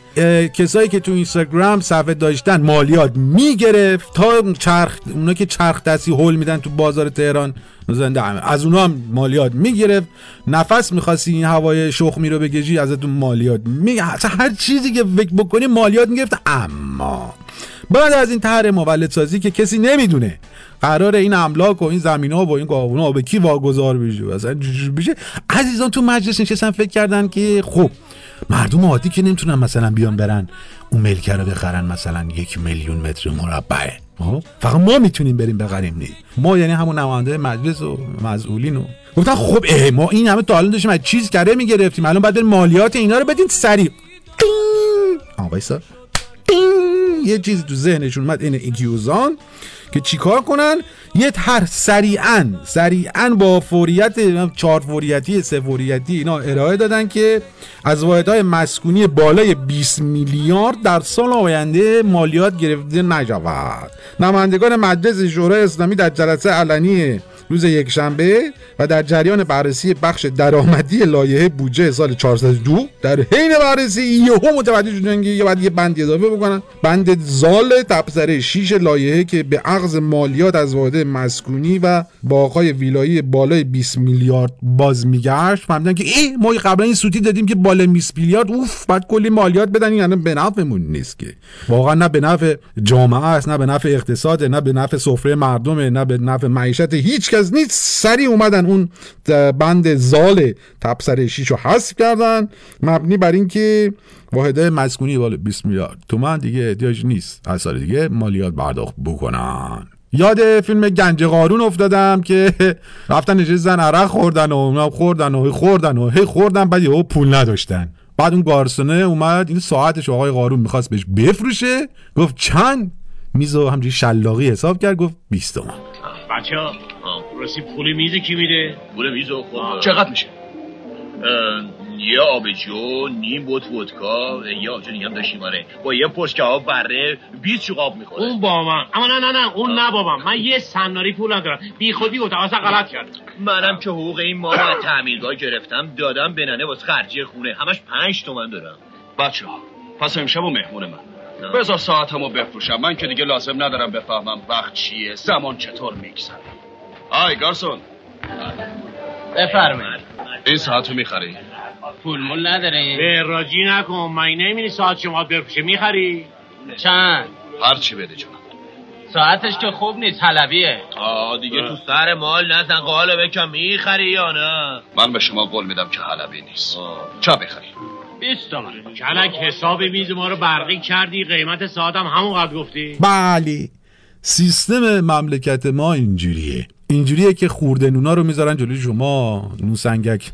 کسایی که تو اینستاگرام صفحه داشتن مالیات می‌گرفت تا چرخ اونا که چرخ دستی هول میدن تو بازار تهران زنده همه. از اونا هم مالیات می‌گرفت. نفس می‌خواستی این هوای شخمی رو بگیجی ازتون مالیات می هر چیزی که فکر بکنی مالیات می‌گرفت. اما بعد از این طرح مولد سازی که کسی نمی‌دونه قرار این املاک و این زمین ها و این ها به کی واگذار بشه اصلا بشه عزیزان تو مجلس نشستن فکر کردن که خب مردم عادی که نمی‌تونن مثلا بیان برن اون ملکه رو بخرن مثلا یک میلیون متر مربعه. خب؟ فقط ما می‌تونیم بریم بخریم نی. ما یعنی همون نماینده مجلس و مسئولین و گفتن خب اه ما این همه تا داشتیم از چیز کره می‌گرفتیم الان بعد مالیات اینا رو بدین سریع. آقا یه چیزی تو ذهنشون اومد این ایکیوسان که چیکار کنن؟ یه طرح سریعا سریعا با فوریت چهار فوریتی سه فوریتی اینا ارائه دادن که از واحدهای مسکونی بالای 20 میلیارد در سال آینده مالیات گرفته نشود. نمایندگان مجلس شورای اسلامی در جلسه علنی روز یکشنبه و در جریان بررسی بخش درآمدی لایحه بودجه سال 402 در حین بررسی یهو متوجه شدن که باید یه بند اضافه بکنن. بند ذال تبصره 6 لایحه که به اخذ مالیات از واحد مسکونی و باغهای ویلایی بالای 20 میلیارد باز میگشت. فهمیدن که ای ما قبلا این سوتی دادیم که بالای 20 میلیارد اوف بعد کلی مالیات بدن. یعنی به نفعمون نیست که. واقعا نه به نفع جامعه است نه به نفع اقتصاد نه به نفع سفره مردمه نه به نفع معیشت هیچ کس نیست سری اومدن اون بند زال تبصره 6 رو حذف کردن. مبنی بر اینکه واحده مسکونی بالا 20 میلیارد تومن دیگه احتیاج نیست. از سال دیگه مالیات پرداخت بکنن. یاد فیلم گنج قارون افتادم که رفتن نشستن عرق خوردن و اونا خوردن و خوردن و هی خوردن بعد یهو پول نداشتن. بعد اون گارسونه اومد این ساعتش آقای قارون می‌خواست بهش بفروشه. گفت چند؟ میزو همجوری شلاقی حساب کرد گفت 20 تومن بچه راستی پول میز کی میده؟ پول میزو خب چقدر میشه؟ یه آبجو نیم بوت ودکا یه آبجو هم داشتیم آره. با یه پشت کباب بره 20 چوب آب می‌خوره. اون با من. اما نه نه نه اون نه بابا من. یه سناری پول ندارم. بی خودی گفتم اصلا غلط کردم منم که حقوق این ماه از تعمیرگاه گرفتم دادم به ننه واسه خرجی خونه. همش 5 تومن دارم بچه ها پس امشب و مهمون من. بذار ساعتمو بفروشم. من که دیگه لازم ندارم بفهمم وقت چیه زمان چطور میگذره. آی گارسون. بفرمایید. این ساعتو می‌خری. پول مول نداره به راجی نکن من نمیدی ساعت شما بفروشه می‌خری؟ چند؟ هر چی بده جونم ساعتش که خوب نیست حلبیه. آه دیگه تو سر مال نزن قاله بکن می‌خری یا نه؟ من به شما قول میدم که حلبی نیست. چه بخری؟ 20 تومن. کلک حساب میز ما رو برقی کردی قیمت ساعت هم همون قد گفتی؟ بله. سیستم مملکت ما اینجوریه. اینجوریه که خورده نونا رو می‌ذارن جلوی شما نوسنگک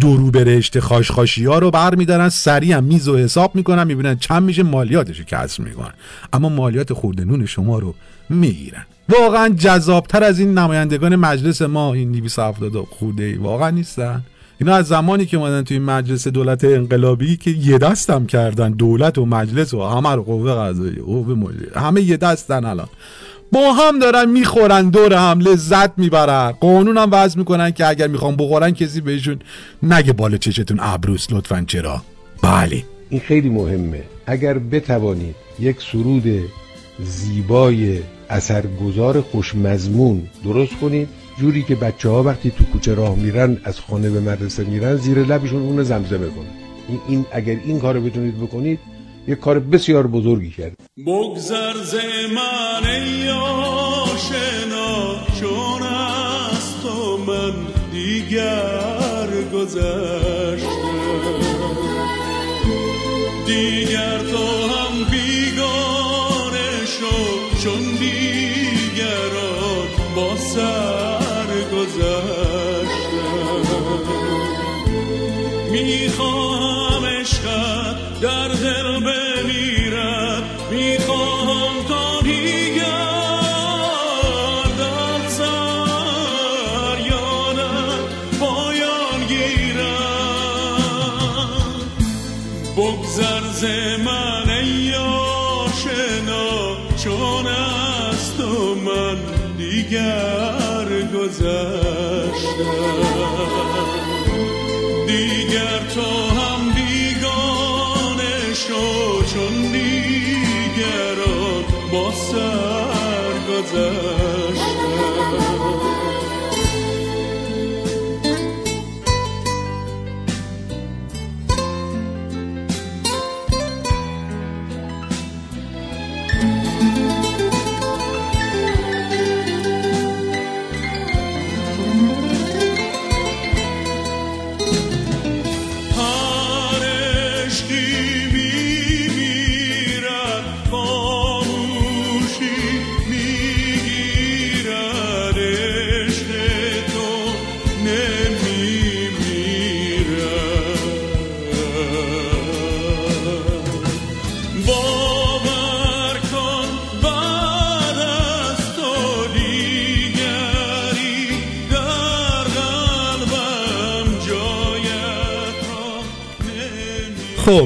درو برشت خاشخاشی ها رو بر میدارن سریع هم میز و حساب می‌کنن می‌بینن چند میشه مالیاتش رو کسر می‌کنن. اما مالیات خورده نون شما رو می‌گیرن. واقعا جذابتر از این نمایندگان مجلس ما این 270 خورده ای. واقعا نیستن؟ اینا از زمانی که اومدن توی مجلس دولت انقلابی که یه دستم کردن. دولت و مجلس و همه رو قوه قضایی قوه همه یه دستن الان. با هم دارن می‌خورن دور هم لذت می‌برن. قانون هم وضع می‌کنن که اگر می‌خوام بخورن کسی بهشون نگه. بالا چشتون ابروس لطفا چرا؟ بله. این خیلی مهمه. اگر بتوانید یک سرود زیبای اثرگذار خوشمزمون درست کنید جوری که بچه ها وقتی تو کوچه راه میرن از خانه به مدرسه میرن زیر لبشون اون زمزمه کنن. این, این اگر این کارو بتونید بکنید یک کار بسیار بزرگی کرد. بگذر ز من آشنا چون از تو من دیگر گذشتم. دیگر تو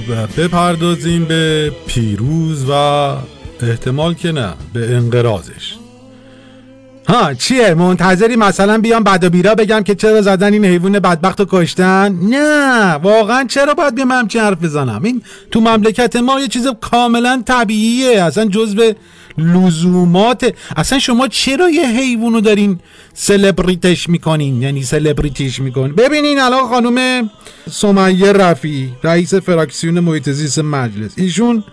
خب بپردازیم به پیروز و احتمال که نه به انقرازش چیه؟ منتظری مثلا بیام بعد و بیرا بگم که چرا زدن این حیوان بدبخت رو کشتن؟ نه واقعا چرا باید بیام همچین حرف بزنم؟ این تو مملکت ما یه چیز کاملا طبیعیه اصلا جزء لزومات. اصلا شما چرا یه حیوان دارین سلبریتش می‌کنین؟ یعنی سلبریتیش می‌کنین؟ ببینین الان خانم سمیه رفی رئیس فراکسیون محیط زیست مجلس. ایشون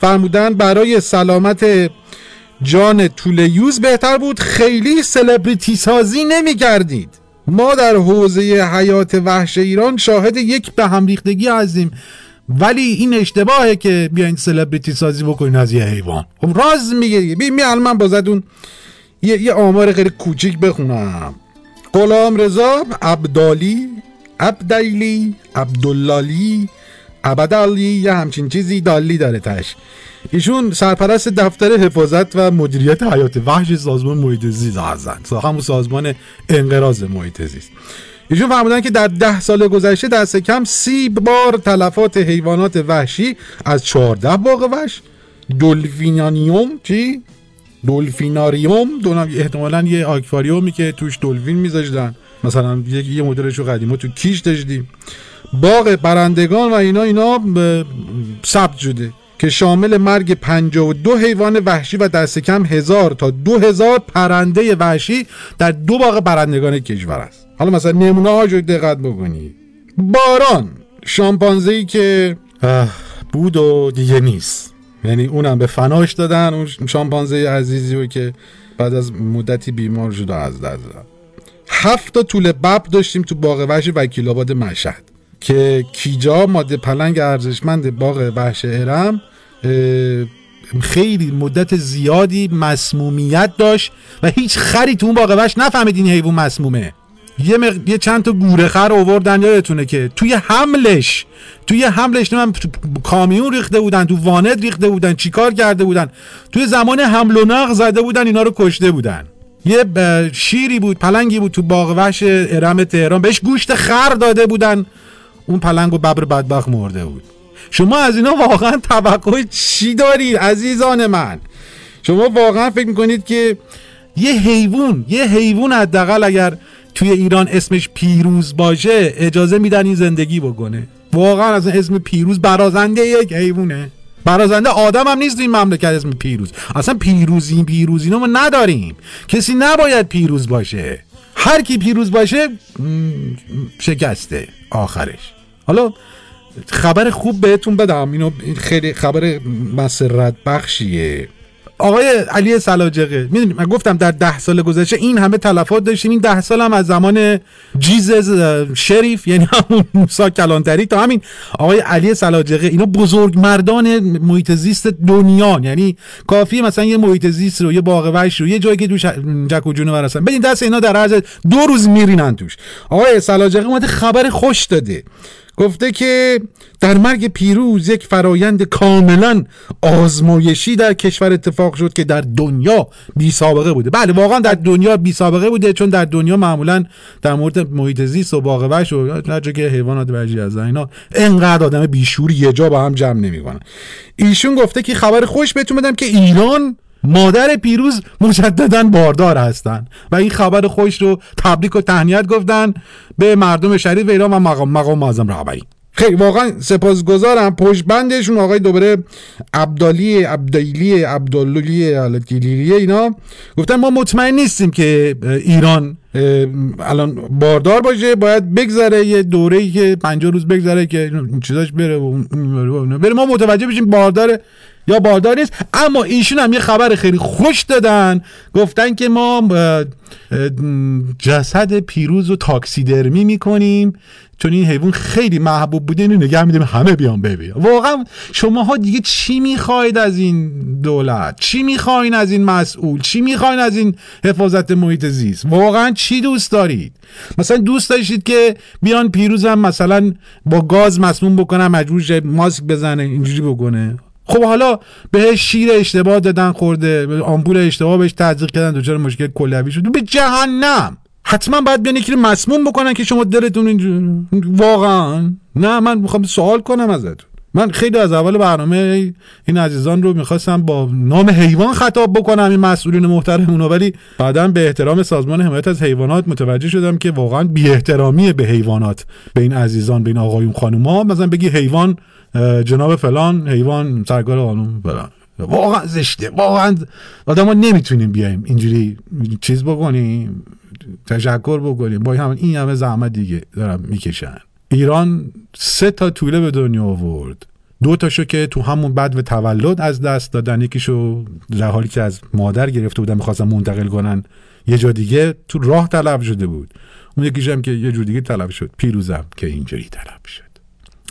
فرمودن برای سلامت جان طول بهتر بود. خیلی سلبریتی سازی نمی کردید ما در حوزه حیات وحش ایران شاهد یک به هم ریختگی هستیم. ولی این اشتباهه که بیاین سلبریتی سازی بکنین از یه حیوان. خب راز میگه بی من بازدون یه, یه آمار خیلی کوچیک بخونم. غلام رضا عبدالی عبدالی عبداللالی عبدالی یه همچین چیزی دالی داره تش. ایشون سرپرست دفتر حفاظت و مدیریت حیات وحش سازمان محیط زیست هستند. همون سازمان انقراض محیط زیست. ایشون فرمودن که در ده سال گذشته دست کم سی بار تلفات حیوانات وحشی از چهارده باغ وحش دلفینانیوم چی؟ دلفیناریوم احتمالا یه آکواریومی که توش دلفین میذاشتن. مثلا یه, یه مدلشو قدیما تو کیش داشتیم. باغ برندگان و اینا اینا ثبت شده. که شامل مرگ 52 حیوان وحشی و دست کم هزار تا دو هزار پرنده وحشی در دو باغ برندگان کشور است. حالا مثلا نمونه ها دقت بکنی. باران شامپانزه ای که بود و دیگه نیست. یعنی اونم به فناش دادن اون شامپانزه عزیزی رو که بعد از مدتی بیمار شده از دست هفت تا طول بب داشتیم تو باغ وحش وکیل آباد مشهد که کیجا ماده پلنگ ارزشمند باغ وحش ارم خیلی مدت زیادی مسمومیت داشت و هیچ خری تو اون باغ وحش نفهمید این حیوان مسمومه. یه, مق... یه چند تا گوره خر آوردن یادتونه که توی حملش توی حملش نمیم کامیون ریخته بودن تو وانت ریخته بودن چیکار کرده بودن؟ توی زمان حمل و نقل زده بودن اینا رو کشته بودن. یه شیری بود پلنگی بود تو باغ وحش ارم تهران بهش گوشت خر داده بودن. اون پلنگ و ببر بدبخت مرده بود. شما از اینا واقعا توقع چی دارید عزیزان من؟ شما واقعا فکر می‌کنید که یه حیوان یه حیوان حداقل اگر توی ایران اسمش پیروز باشه اجازه میدن این زندگی بکنه؟ واقعا از اسم پیروز برازنده یک حیوانه. برازنده آدم هم نیست این مملکت اسم پیروز. اصلا پیروزی پیروزی ما نداریم. کسی نباید پیروز باشه. هر کی پیروز باشه شکسته. آخرش. حالا خبر خوب بهتون بدم. اینو خیلی خبر مسرت بخشیه. آقای علی سلاجقه می‌دونی من گفتم در ده سال گذشته این همه تلفات داشتیم. این ده سال هم از زمان جیز شریف یعنی همون موسا کلانتری تا همین. آقای علی سلاجقه اینا بزرگ مردان محیط زیست دنیا یعنی کافی مثلا یه محیط زیست رو یه باغ رو یه جایی که دوش جک و جونو برسن بدین دست اینا در عرض دو روز میرینن توش. آقای سلاجقه اومده خبر خوش داده. گفته که در مرگ پیروز یک فرایند کاملا آزمایشی در کشور اتفاق شد که در دنیا بی سابقه بوده. بله واقعا در دنیا بی سابقه بوده چون در دنیا معمولا در مورد محیط زیست و باغ وحش و که حیوانات برجی از اینا انقدر آدم بیشور یه جا با هم جمع نمی‌کنن. ایشون گفته که خبر خوش بهتون بدم که ایران مادر پیروز مجددا باردار هستند و این خبر خوش رو تبریک و تهنیت گفتن به مردم شریف ایران و مقام مقام معظم رهبری. خیلی واقعا سپاسگزارم. پشت بندشون آقای دوباره عبدالی عبدالی عبداللی علیلیه اینا. گفتن ما مطمئن نیستیم که ایران الان باردار باشه باید بگذره یه دوره که 50 روز بگذره که چیزاش بره و بره ما متوجه بشیم باردار یا باردار نیست. اما ایشون هم یه خبر خیلی خوش دادن. گفتن که ما جسد پیروز رو تاکسیدرمی می‌کنیم. چون این حیوان خیلی محبوب بوده اینو نگه میدیم همه بیان ببین واقعا شماها دیگه چی می‌خواید از این دولت؟ چی می‌خواین از این مسئول؟ چی می‌خواین از این حفاظت محیط زیست؟ واقعا چی دوست دارید؟ مثلا دوست داشتید که بیان پیروزم مثلا با گاز مسموم بکنن مجبور ماسک بزنه اینجوری بکنه؟ خب حالا بهش شیر اشتباه دادن خورده آمپول اشتباه بهش تزریق کردن دچار مشکل کلوی شد. به جهنم! حتما باید بیان یکی مسموم بکنن که شما دلتون اینجور واقعا. نه من می‌خوام سوال کنم ازتون. من خیلی از اول برنامه این عزیزان رو می‌خواستم با نام حیوان خطاب بکنم این مسئولین محترمون ولی بعدا به احترام سازمان حمایت از حیوانات متوجه شدم که واقعا بی احترامی به حیوانات به این عزیزان به این آقایون خانوما مثلا بگی حیوان جناب فلان حیوان سرکار قانون فلان. واقعا زشته. واقعا آدم ما نمی‌تونیم بیایم اینجوری چیز بکنیم تشکر بکنیم. با همین این همه زحمت دیگه دارم می‌کشن ایران سه تا طوله به دنیا آورد. دو تاشو که تو همون بعد و تولد از دست دادن یکیشو در حالی که از مادر گرفته بودن می‌خواستن منتقل کنن. یه جا دیگه تو راه طلب شده بود. اون یکیش هم که یه جور دیگه طلب شد. پیروزم که اینجوری طلب شد.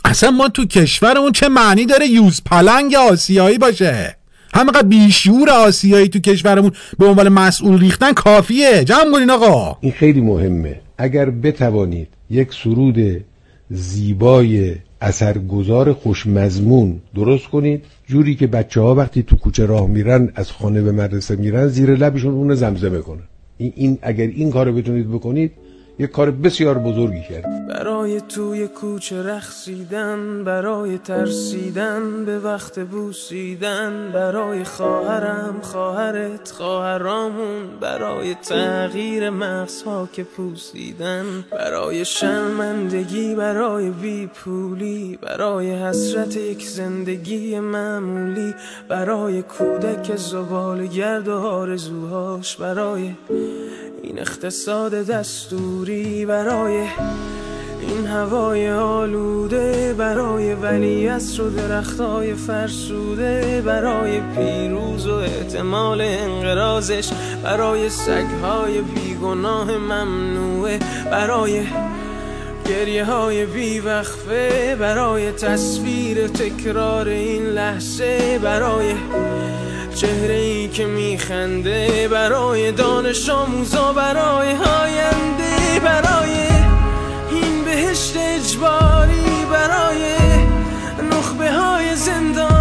اصلا ما تو کشورمون چه معنی داره یوز پلنگ آسیایی باشه؟ همینقدر بیشور آسیایی تو کشورمون به عنوان مسئول ریختن کافیه. جمع کنین آقا. این خیلی مهمه. اگر بتوانید یک سرود زیبای اثرگذار خوشمزمون درست کنید. جوری که بچه ها وقتی تو کوچه راه میرن از خانه به مدرسه میرن زیر لبشون اون زمزمه این, این اگر این کارو بتونید بکنید یک کار بسیار بزرگی کرد. برای توی کوچه رخصیدن برای ترسیدن به وقت بوسیدن برای خواهرم خواهرت خواهرامون برای تغییر مغزها که پوسیدن برای شرمندگی برای بی پولی برای حسرت یک زندگی معمولی برای کودک زبال گرد و آرزوهاش برای این اقتصاد دستوری برای این هوای آلوده برای ولی و درختای فرسوده برای پیروز و احتمال انقرازش برای سگهای بیگناه ممنوعه برای گریه های بیوقفه برای تصویر تکرار این لحظه برای چهره ای که میخنده برای دانش آموزا برای هاینده برای این بهشت اجباری برای نخبه های زندانی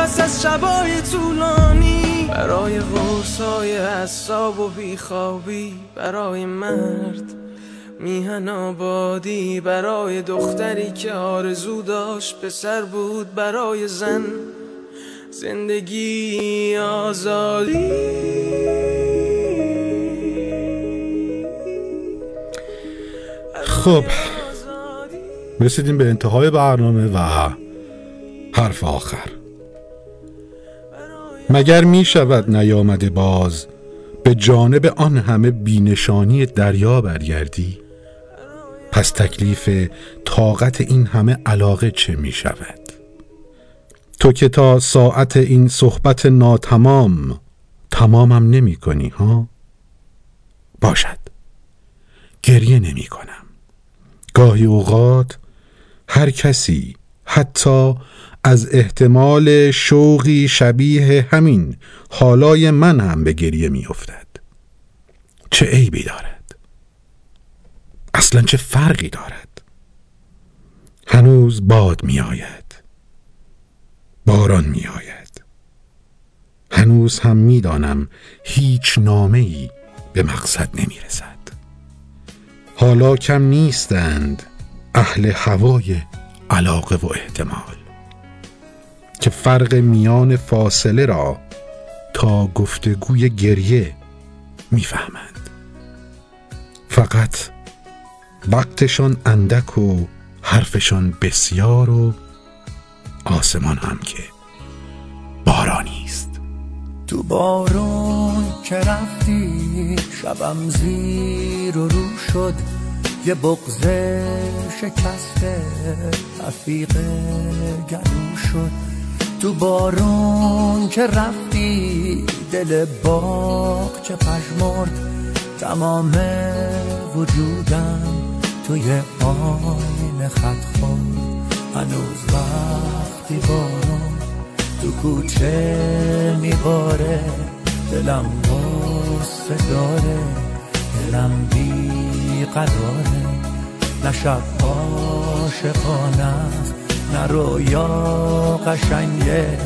پس از شبای طولانی برای غرصای حساب و بیخوابی برای مرد میهن آبادی برای دختری که آرزو داشت پسر بود برای زن زندگی آزادی. خب رسیدیم به انتهای برنامه و حرف آخر. مگر می شود نیامده باز به جانب آن همه بینشانی دریا برگردی؟ پس تکلیف طاقت این همه علاقه چه می شود؟ تو که تا ساعت این صحبت ناتمام تمامم نمی کنی ها؟ باشد. گریه نمی کنم. گاهی اوقات هر کسی حتی از احتمال شوقی شبیه همین حالای من هم به گریه می افتد. چه عیبی دارد؟ اصلا چه فرقی دارد؟ هنوز باد می آید باران می آید هنوز هم می دانم هیچ نامه ای به مقصد نمی رسد حالا کم نیستند اهل هوای علاقه و احتمال. که فرق میان فاصله را تا گفتگوی گریه می‌فهمند. فقط وقتشان اندک و حرفشان بسیار و آسمان هم که بارانی است. تو بارون که رفتی شبم زیر و رو شد. یه بغز شکسته رفیق گلو شد. تو بارون که رفتی دل باغ چه پشمرد تمام وجودم توی آین خط خورد. هنوز وقتی بارون تو کوچه میباره دلم غصه داره دلم بی بیقراره نه شب نه رویا قشنگه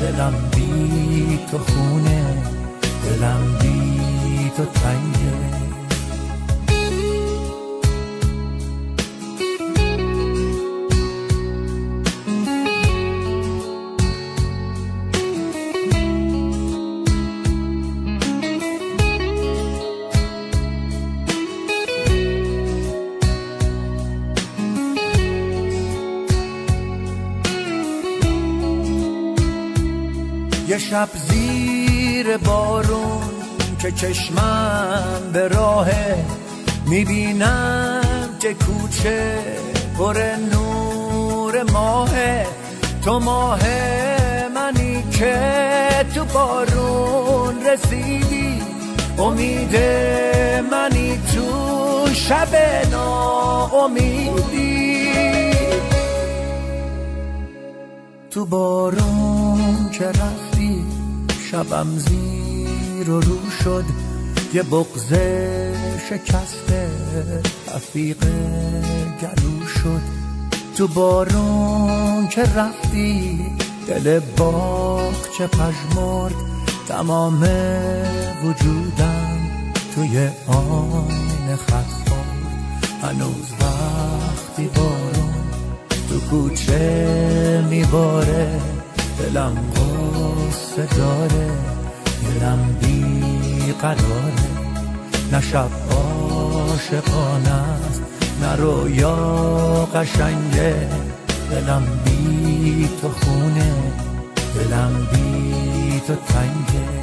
دلم بی تو خونه دلم بی تو تنگه. شب زیر بارون که چشمم به راهه می‌بینم که کوچه پر نور ماهه. تو ماه منی که تو بارون رسیدی. امید منی تو شب ناامیدی. تو بارون که شبم زیر و رو شد. یه بغزه شکسته رفیق گلو شد. تو بارون که رفتی دل باغ چه پژمرد. تمام وجودم توی آن خط هنوز وقتی بارون تو کوچه میباره. دلم غصه داره دلم بی قراره. نه شب عاشقانه است نه رویا قشنگه. دلم بی تو خونه دلم بی تو تنگه.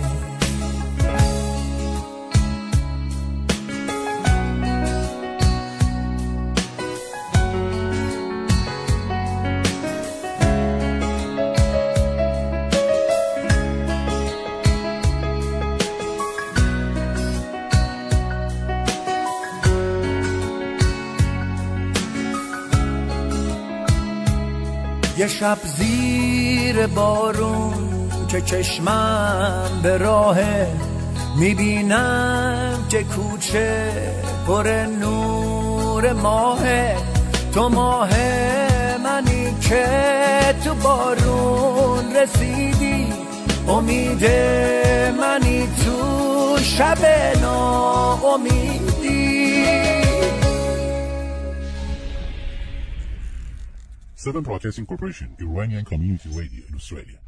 یه شب زیر بارون که چشمم به راهه می‌بینم که کوچه پر نور ماهه. تو ماه منی که تو بارون رسیدی. امید منی تو شب ناامیدی. Seven Broadcasting Corporation, Iranian Community Radio in Australia.